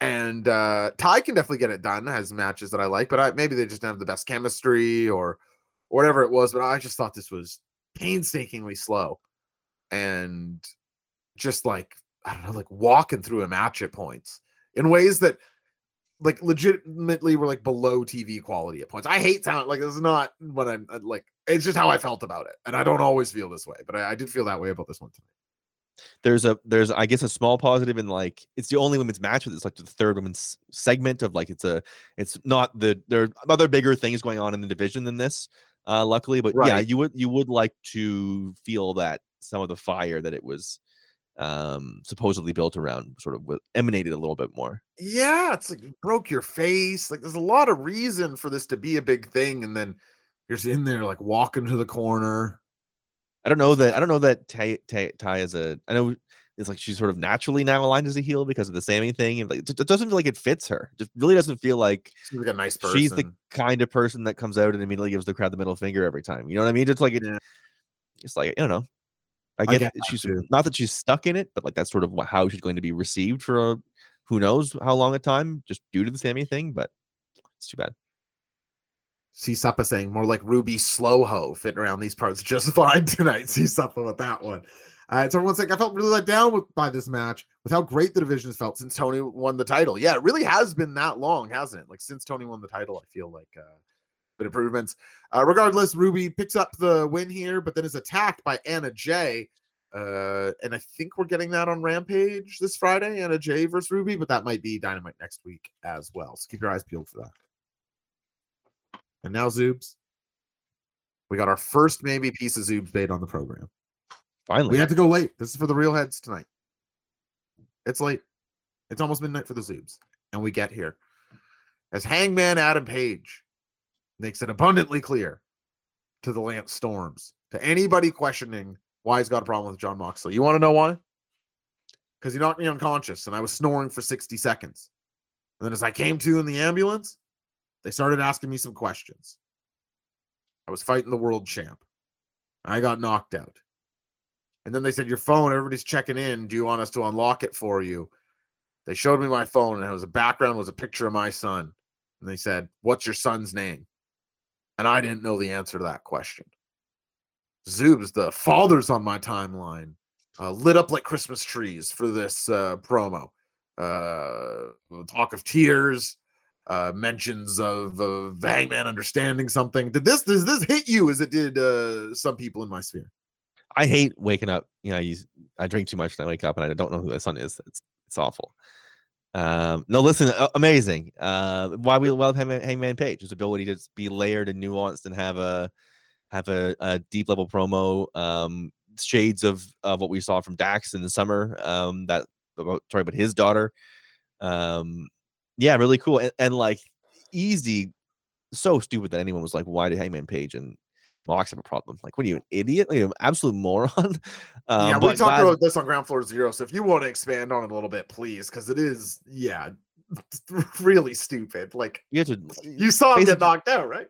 S1: and uh Ty can definitely get it done. Has matches that I like, but I maybe they just don't have the best chemistry or whatever it was. But I just thought this was painstakingly slow and just like I don't know, like walking through a match at points in ways that like legitimately were like below TV quality at points. I hate sound like this is not what I'm uh, like. It's just how I felt about it, and I don't always feel this way, but I, I did feel that way about this one tonight.
S2: There's a there's I guess a small positive in like it's the only women's match, but it's like the third women's segment of like it's a it's not the there are other bigger things going on in the division than this. Uh, luckily, but yeah, you would you would like to feel that some of the fire that it was um supposedly built around sort of emanated a little bit more.
S1: Yeah, it's like you broke your face. Like there's a lot of reason for this to be a big thing, and then you're just in there like walking to the corner.
S2: I don't know that I don't know that Ty Ty, Ty is a I know it's like she's sort of naturally now aligned as a heel because of the Sammy thing, and like it, doesn't feel like it fits her. It just really doesn't feel like
S1: Seems like a nice person.
S2: she's the kind of person that comes out and immediately gives the crowd the middle finger every time. You know what I mean? It's like it, it's like I don't know. I
S1: I
S2: get,
S1: get
S2: it, she's
S1: too.
S2: not that she's stuck in it, but like that's sort of how she's going to be received for a, who knows how long a time, just due to the Sammy thing. But it's too bad.
S1: See Suppa saying more like Ruby Slow Ho fitting around these parts just fine tonight. See Suppa with that one. Uh, so everyone's saying I felt really let down with, by this match with how great the division has felt since Toni won the title. Yeah, it really has been that long, hasn't it? Like since Toni won the title, I feel like uh, bit improvements. Uh, regardless, Ruby picks up the win here, but then is attacked by Anna Jay. Uh, and I think we're getting that on Rampage this Friday, Anna Jay versus Ruby, but that might be Dynamite next week as well. So keep your eyes peeled for that. And now Zoobs. We got our first maybe piece of Zoobs bait on the program.
S2: Finally,
S1: We had to go late. This is for the real heads tonight. It's late. It's almost midnight for the Zoobs. And we get here. As Hangman Adam Page makes it abundantly clear to the Lance Storms, to anybody questioning why he's got a problem with Jon Moxley. You want to know why? Because he knocked me unconscious and I was snoring for 60 seconds. And then as I came to in the ambulance, they started asking me some questions. I was fighting the world champ. I got knocked out. And then they said, Your phone, everybody's checking in. Do you want us to unlock it for you? They showed me my phone, and it was a background was a picture of my son. And they said, What's your son's name? And I didn't know the answer to that question. Zoobs, the fathers on my timeline, uh, lit up like Christmas trees for this uh, promo. Uh, talk of tears, uh, mentions of uh, Hangman understanding something. Did this does this hit you as it did uh, some people in my sphere?
S2: I hate waking up. You know, I use I drink too much and I wake up and I don't know who the son is. It's it's awful. Um, no, listen, amazing. Uh, why we love Hangman, Hangman Page, his ability to be layered and nuanced and have a have a, a deep level promo. Um, shades of of what we saw from Dax in the summer. Um, that about sorry, but his daughter. Um, yeah, really cool and, and like easy. So stupid that anyone was like, "Why did Hangman Page and Mox have a problem?" Like, what are you, an idiot? Like, an absolute moron. Um,
S1: yeah, we talked about this on Ground Floor Zero. So if you want to expand on it a little bit, please, because it is, yeah, really stupid. Like
S2: You to,
S1: you saw him get knocked out, right?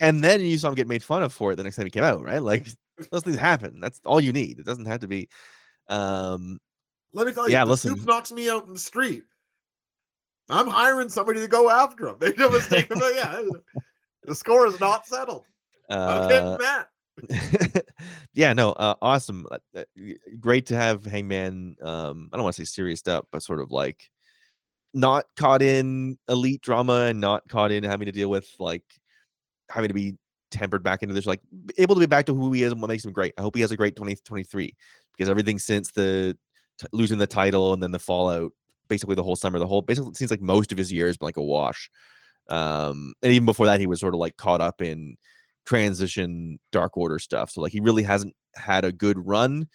S2: and then you saw him get made fun of for it the next time he came out, right? Like those things happen. That's all you need. It doesn't have to be. Um,
S1: Let me tell you,
S2: Yeah,
S1: if the Soup
S2: listen.
S1: knocks me out in the street. I'm hiring somebody to go after him. Make no mistake about. Yeah, the score is not settled. I'm
S2: uh,
S1: getting that.
S2: yeah, no, uh, awesome. Uh, uh, Great to have Hangman. Um, I don't want to say serious up, but sort of like not caught in elite drama and not caught in having to deal with like having to be tempered back into this, like able to be back to who he is and what makes him great. I hope he has a great 2023 because everything since the t- losing the title and then the fallout, basically the whole summer, the whole basically it seems like most of his year has been like a wash. Um, and even before that, he was sort of like caught up in transition dark order stuff. So like he really hasn't had a good run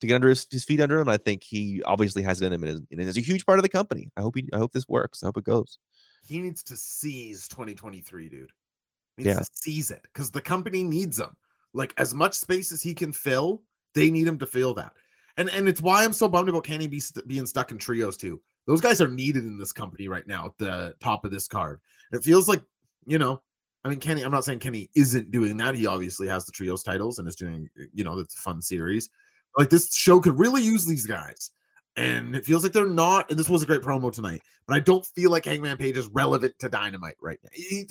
S2: to get under his, his feet under him. I think he obviously has it in him and is, and is a huge part of the company. I hope he I hope this works. I hope it goes.
S1: He needs to seize 2023, dude. He needs
S2: Yeah.
S1: to seize it because the company needs him. Like as much space as he can fill, they need him to fill that. And and it's why I'm so bummed about Kenny be st- being stuck in trios too. Those guys are needed in this company right now at the top of this card. It feels like, you know, I mean, Kenny, I'm not saying Kenny isn't doing that. He obviously has the trios titles and is doing, you know, it's a fun series. Like this show could really use these guys. And it feels like they're not. And this was a great promo tonight, but I don't feel like Hangman Page is relevant to Dynamite right now. He-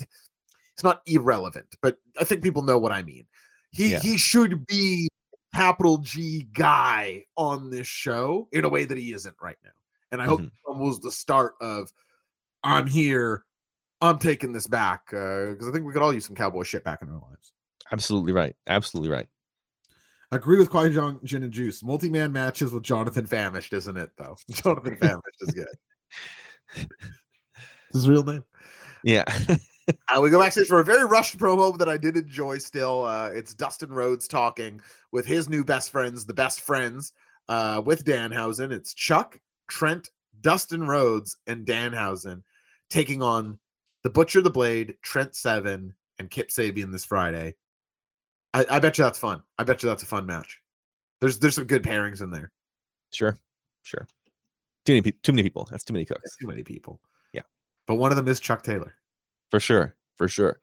S1: it's not irrelevant, but I think people know what I mean. He
S2: Yeah.
S1: he should be capital G guy on this show in a way that he isn't right now. And I hope
S2: Mhm.
S1: this one was the start of I'm here, I'm taking this back because I think we could all use some cowboy shit back in our lives.
S2: Absolutely right. Absolutely right.
S1: I agree with Kwai Jong Jin and Juice. Multi-man matches with Jonathan Famished, isn't it? Though Jonathan Famished is good. His real name.
S2: Yeah.
S1: Uh, we go backstage for a very rushed promo that I did enjoy. Still, uh, it's Dustin Rhodes talking with his new best friends, the best friends, uh, with Danhausen. It's Chuck, Trent, Dustin Rhodes, and Danhausen taking on the Butcher, the Blade, Trent Seven, and Kip Sabian this Friday. I, I bet you that's fun. I bet you that's a fun match. There's there's some good pairings in there.
S2: sure. Sure. Too many pe- too many people. That's too many cooks.
S1: That's too many people.
S2: Yeah.
S1: but one of them is Chuck Taylor.
S2: For sure. For sure.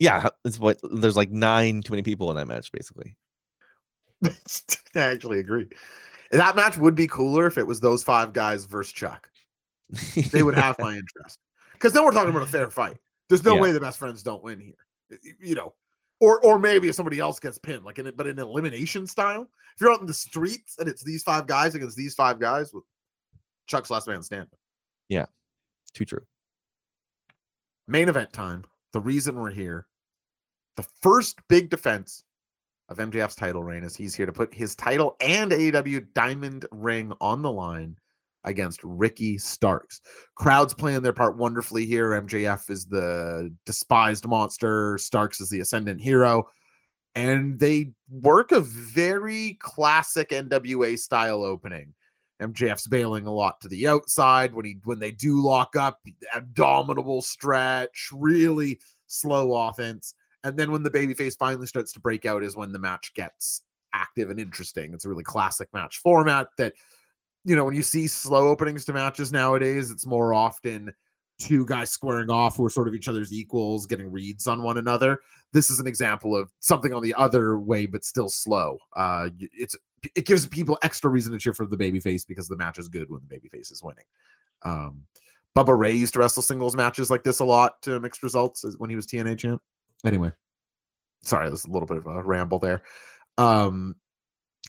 S2: Yeah, it's what there's like nine too many people in that match, basically.
S1: I actually agree. That match would be cooler if it was those five guys versus Chuck. They would have my interest. Because then we're talking about a fair fight. There's no
S2: Yeah.
S1: way the best friends don't win here. You know, or or maybe if somebody else gets pinned, like in it, but in elimination style. If you're out in the streets and it's these five guys against these five guys with Chuck's last man standing.
S2: Yeah, too true.
S1: Main event time. The reason we're here. The first big defense of MJF's title reign is he's here to put his title and AEW diamond ring on the line against Ricky Starks. Crowds playing their part wonderfully here. MJF is the despised monster, Starks is the ascendant hero. And they work a very classic NWA style opening. MJF's bailing a lot to the outside when he when they do lock up, abdominable stretch, really slow offense. And then when the babyface finally starts to break out is when the match gets active and interesting. It's a really classic match format that, you know, when you see slow openings to matches nowadays, it's more often two guys squaring off who are sort of each other's equals, getting reads on one another. This is an example of something on the other way, but still slow. Uh, it's it gives people extra reason to cheer for the babyface because the match is good when the babyface is winning. Um, Bubba Ray used to wrestle singles matches like this a lot to mixed results when he was TNA champ. Anyway, sorry, there's a little bit of a ramble there. Um,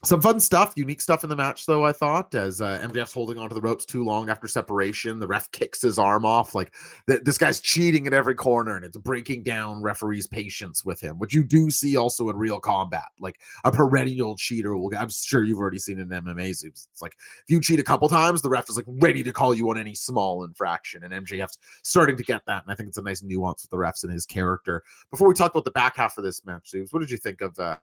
S1: some fun stuff, unique stuff in the match, though. I thought as uh, MJF's holding onto the ropes too long after separation, the ref kicks his arm off. Like th- this guy's cheating at every corner, and it's breaking down referees' patience with him, which you do see also in real combat. Like a perennial cheater will. I'm sure you've already seen in MMA. It's it's like if you cheat a couple times, the ref is like ready to call you on any small infraction, and MJF's starting to get that. And I think it's a nice nuance with the refs and his character. Before we talk about the back half of this match, James, what did you think of uh,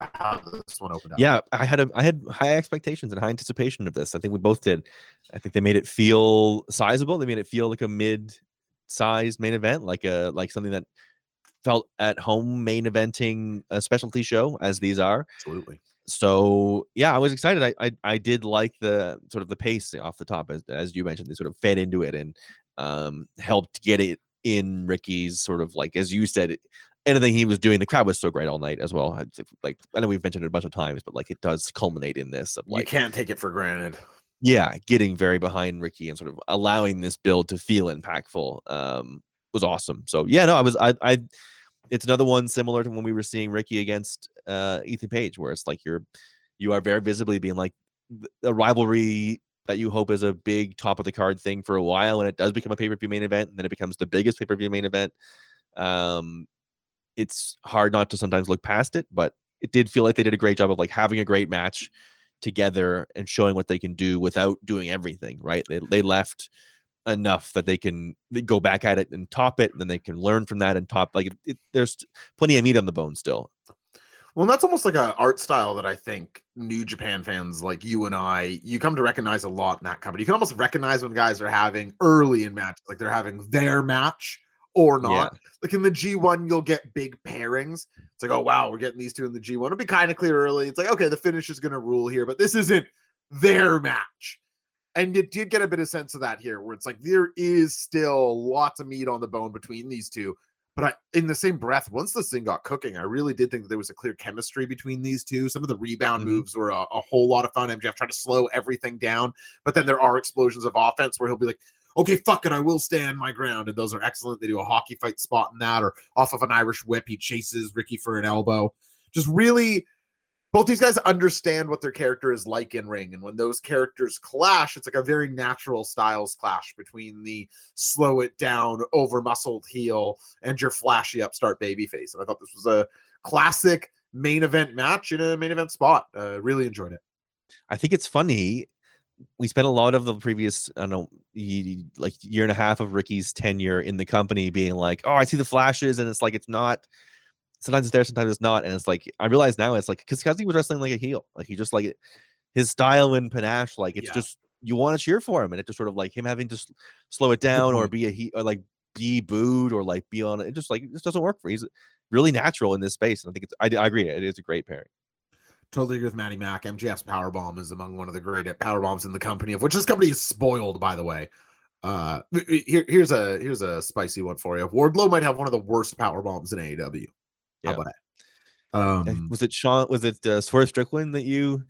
S1: how this one opened up?
S2: Yeah, I had a I had high expectations and high anticipation of this. I think we both did. I think they made it feel sizable. They made it feel like a mid-sized main event, like a like something that felt at home main eventing a specialty show as these are.
S1: absolutely.
S2: So yeah, I was excited. I I, I did like the sort of the pace off the top as as you mentioned. They sort of fed into it and um, helped get it in Ricky's sort of like as you said, anything he was doing, the crowd was so great all night as well. Like I know we've mentioned it a bunch of times, but like it does culminate in this of
S1: you can't take it for granted.
S2: yeah, getting very behind Ricky and sort of allowing this build to feel impactful um, was awesome. So yeah, no, I was I I it's another one similar to when we were seeing Ricky against uh Ethan Page, where it's like you're you are very visibly being like a rivalry that you hope is a big top of the card thing for a while, and it does become a pay per view main event, and then it becomes the biggest pay per view main event. Um, it's hard not to sometimes look past it, but it did feel like they did a great job of like having a great match together and showing what they can do without doing everything right they, they left enough that they can go back at it and top it and then they can learn from that and top like it, it, there's plenty of meat on the bone still
S1: Well, that's almost like a art style that I think New Japan fans like you and I, you come to recognize a lot in that company. You can almost recognize when guys are having early in matches, like they're having their match or
S2: Yeah.
S1: not. Like in the G1, you'll get big pairings. It's like, oh wow, we're getting these two in the G1. It'll be kind of clear early. It's like, okay, the finish is gonna rule here, but this isn't their match. And you did get a bit of sense of that here, where it's like there is still lots of meat on the bone between these two. But I, in the same breath, once this thing got cooking, I really did think that there was a clear chemistry between these two. Some of the rebound
S2: Mhm.
S1: moves were a, a whole lot of fun. MJF tried to slow everything down, but then there are explosions of offense where he'll be like, okay, fuck it, I will stand my ground. And those are excellent. They do a hockey fight spot in that, or off of an Irish whip, he chases Ricky for an elbow. Just really, both these guys understand what their character is like in ring. And when those characters clash, it's like a very natural styles clash between the slow it down, over muscled heel and your flashy upstart babyface. And I thought this was a classic main event match in a main event spot. Uh, really enjoyed it.
S2: i think it's funny we spent a lot of the previous i don't know ye- like year and a half of ricky's tenure in the company being like oh i see the flashes and it's like it's not sometimes it's there sometimes it's not and it's like i realize now it's like because he was wrestling like a heel like he just like his style and panache like it's
S1: Yeah.
S2: just you want to cheer for him and it just sort of like him having to slow it down or be a he or like be booed or like be on it just like it just doesn't work for he's really natural in this space and i think it's i, I agree it is a great pairing
S1: Totally agree with Matty Mac. MJF's power bomb is among one of the great power bombs in the company, of which this company is spoiled, by the way. Uh, here, here's a here's a spicy one for you. Wardlow might have one of the worst power bombs in AEW. How about?
S2: Uh,
S1: Um,
S2: was it Sean? Was it uh, Swerve Strickland that you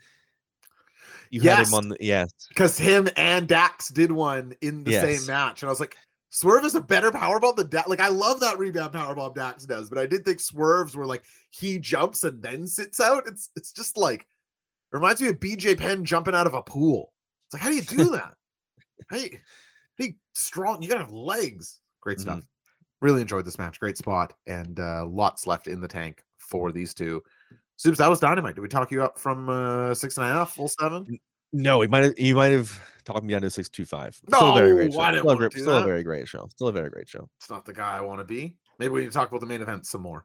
S2: you had him on? The, yes,
S1: because him and Dax did one in the
S2: Yes.
S1: same match, and I was like, Swerve is a better powerbomb than Dax. Like, I love that rebound powerbomb Dax does, but I did think Swerves were like he jumps and then sits out. It's it's just like it reminds me of BJ Penn jumping out of a pool. It's like, how do you do that? hey, hey, strong. You gotta have legs. Great stuff. Really enjoyed this match. Great spot, and uh, lots left in the tank for these two. Soups, that was dynamite. Did we talk you up from uh, six and a half, full seven?
S2: No, he might have. He might have talked me down to six two five. Still a very great
S1: No, I
S2: show.
S1: didn't
S2: Still, a, great, still a very great show. Still a very great show.
S1: It's not the guy I want to be. Maybe we need to talk about the main event some more.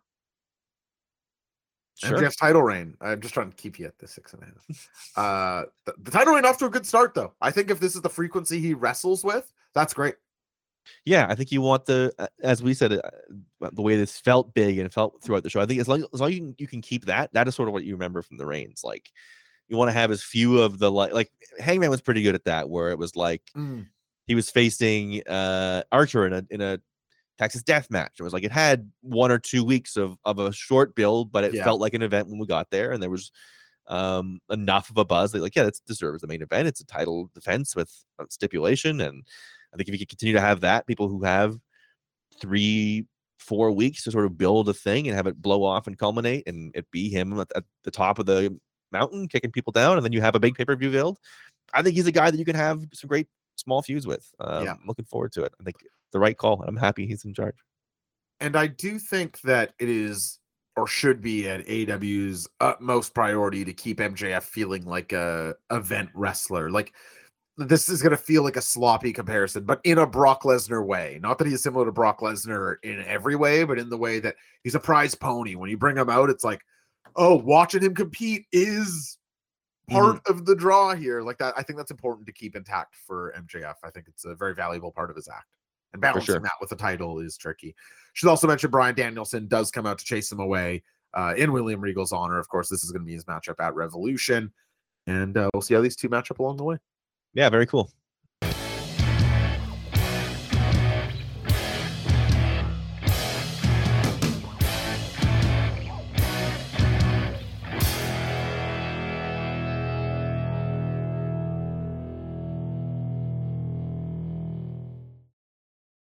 S2: Sure.
S1: MJF's title reign. I'm just trying to keep you at the six and a half. uh, the, the title reign off to a good start, though. I think if this is the frequency he wrestles with, that's great.
S2: Yeah, I think you want the uh, as we said, uh, the way this felt big and felt throughout the show. I think as long as long as you can, you can keep that, that is sort of what you remember from the reigns. Like you want to have as few of the like like Hangman was pretty good at that, where it was like he was facing uh Archer in a in a Texas death match. It was like it had one or two weeks of of a short build, but it
S1: Yeah.
S2: felt like an event when we got there, and there was um enough of a buzz that like yeah, this deserves the main event. It's a title defense with a stipulation, and I think if you can continue to have that, people who have three four weeks to sort of build a thing and have it blow off and culminate, and it be him at, at the top of the mountain kicking people down, and then you have a big pay per view build. I think he's a guy that you can have some great small feuds with. Um,
S1: Yeah.
S2: Looking forward to it. I think the right call. I'm happy he's in charge.
S1: And I do think that it is or should be at AEW's utmost priority to keep MJF feeling like a event wrestler. Like this is going to feel like a sloppy comparison, but in a Brock Lesnar way. Not that he's similar to Brock Lesnar in every way, but in the way that he's a prize pony. When you bring him out, it's like, oh, watching him compete is part of the draw here. Like that, I think that's important to keep intact for MJF. I think it's a very valuable part of his act. And balancing
S2: sure.
S1: that with the title is tricky. Should also mention Bryan Danielson does come out to chase him away uh, in William Regal's honor. Of course, this is going to be his matchup at Revolution. And uh, we'll see how these two match up along the way.
S2: Yeah, very cool.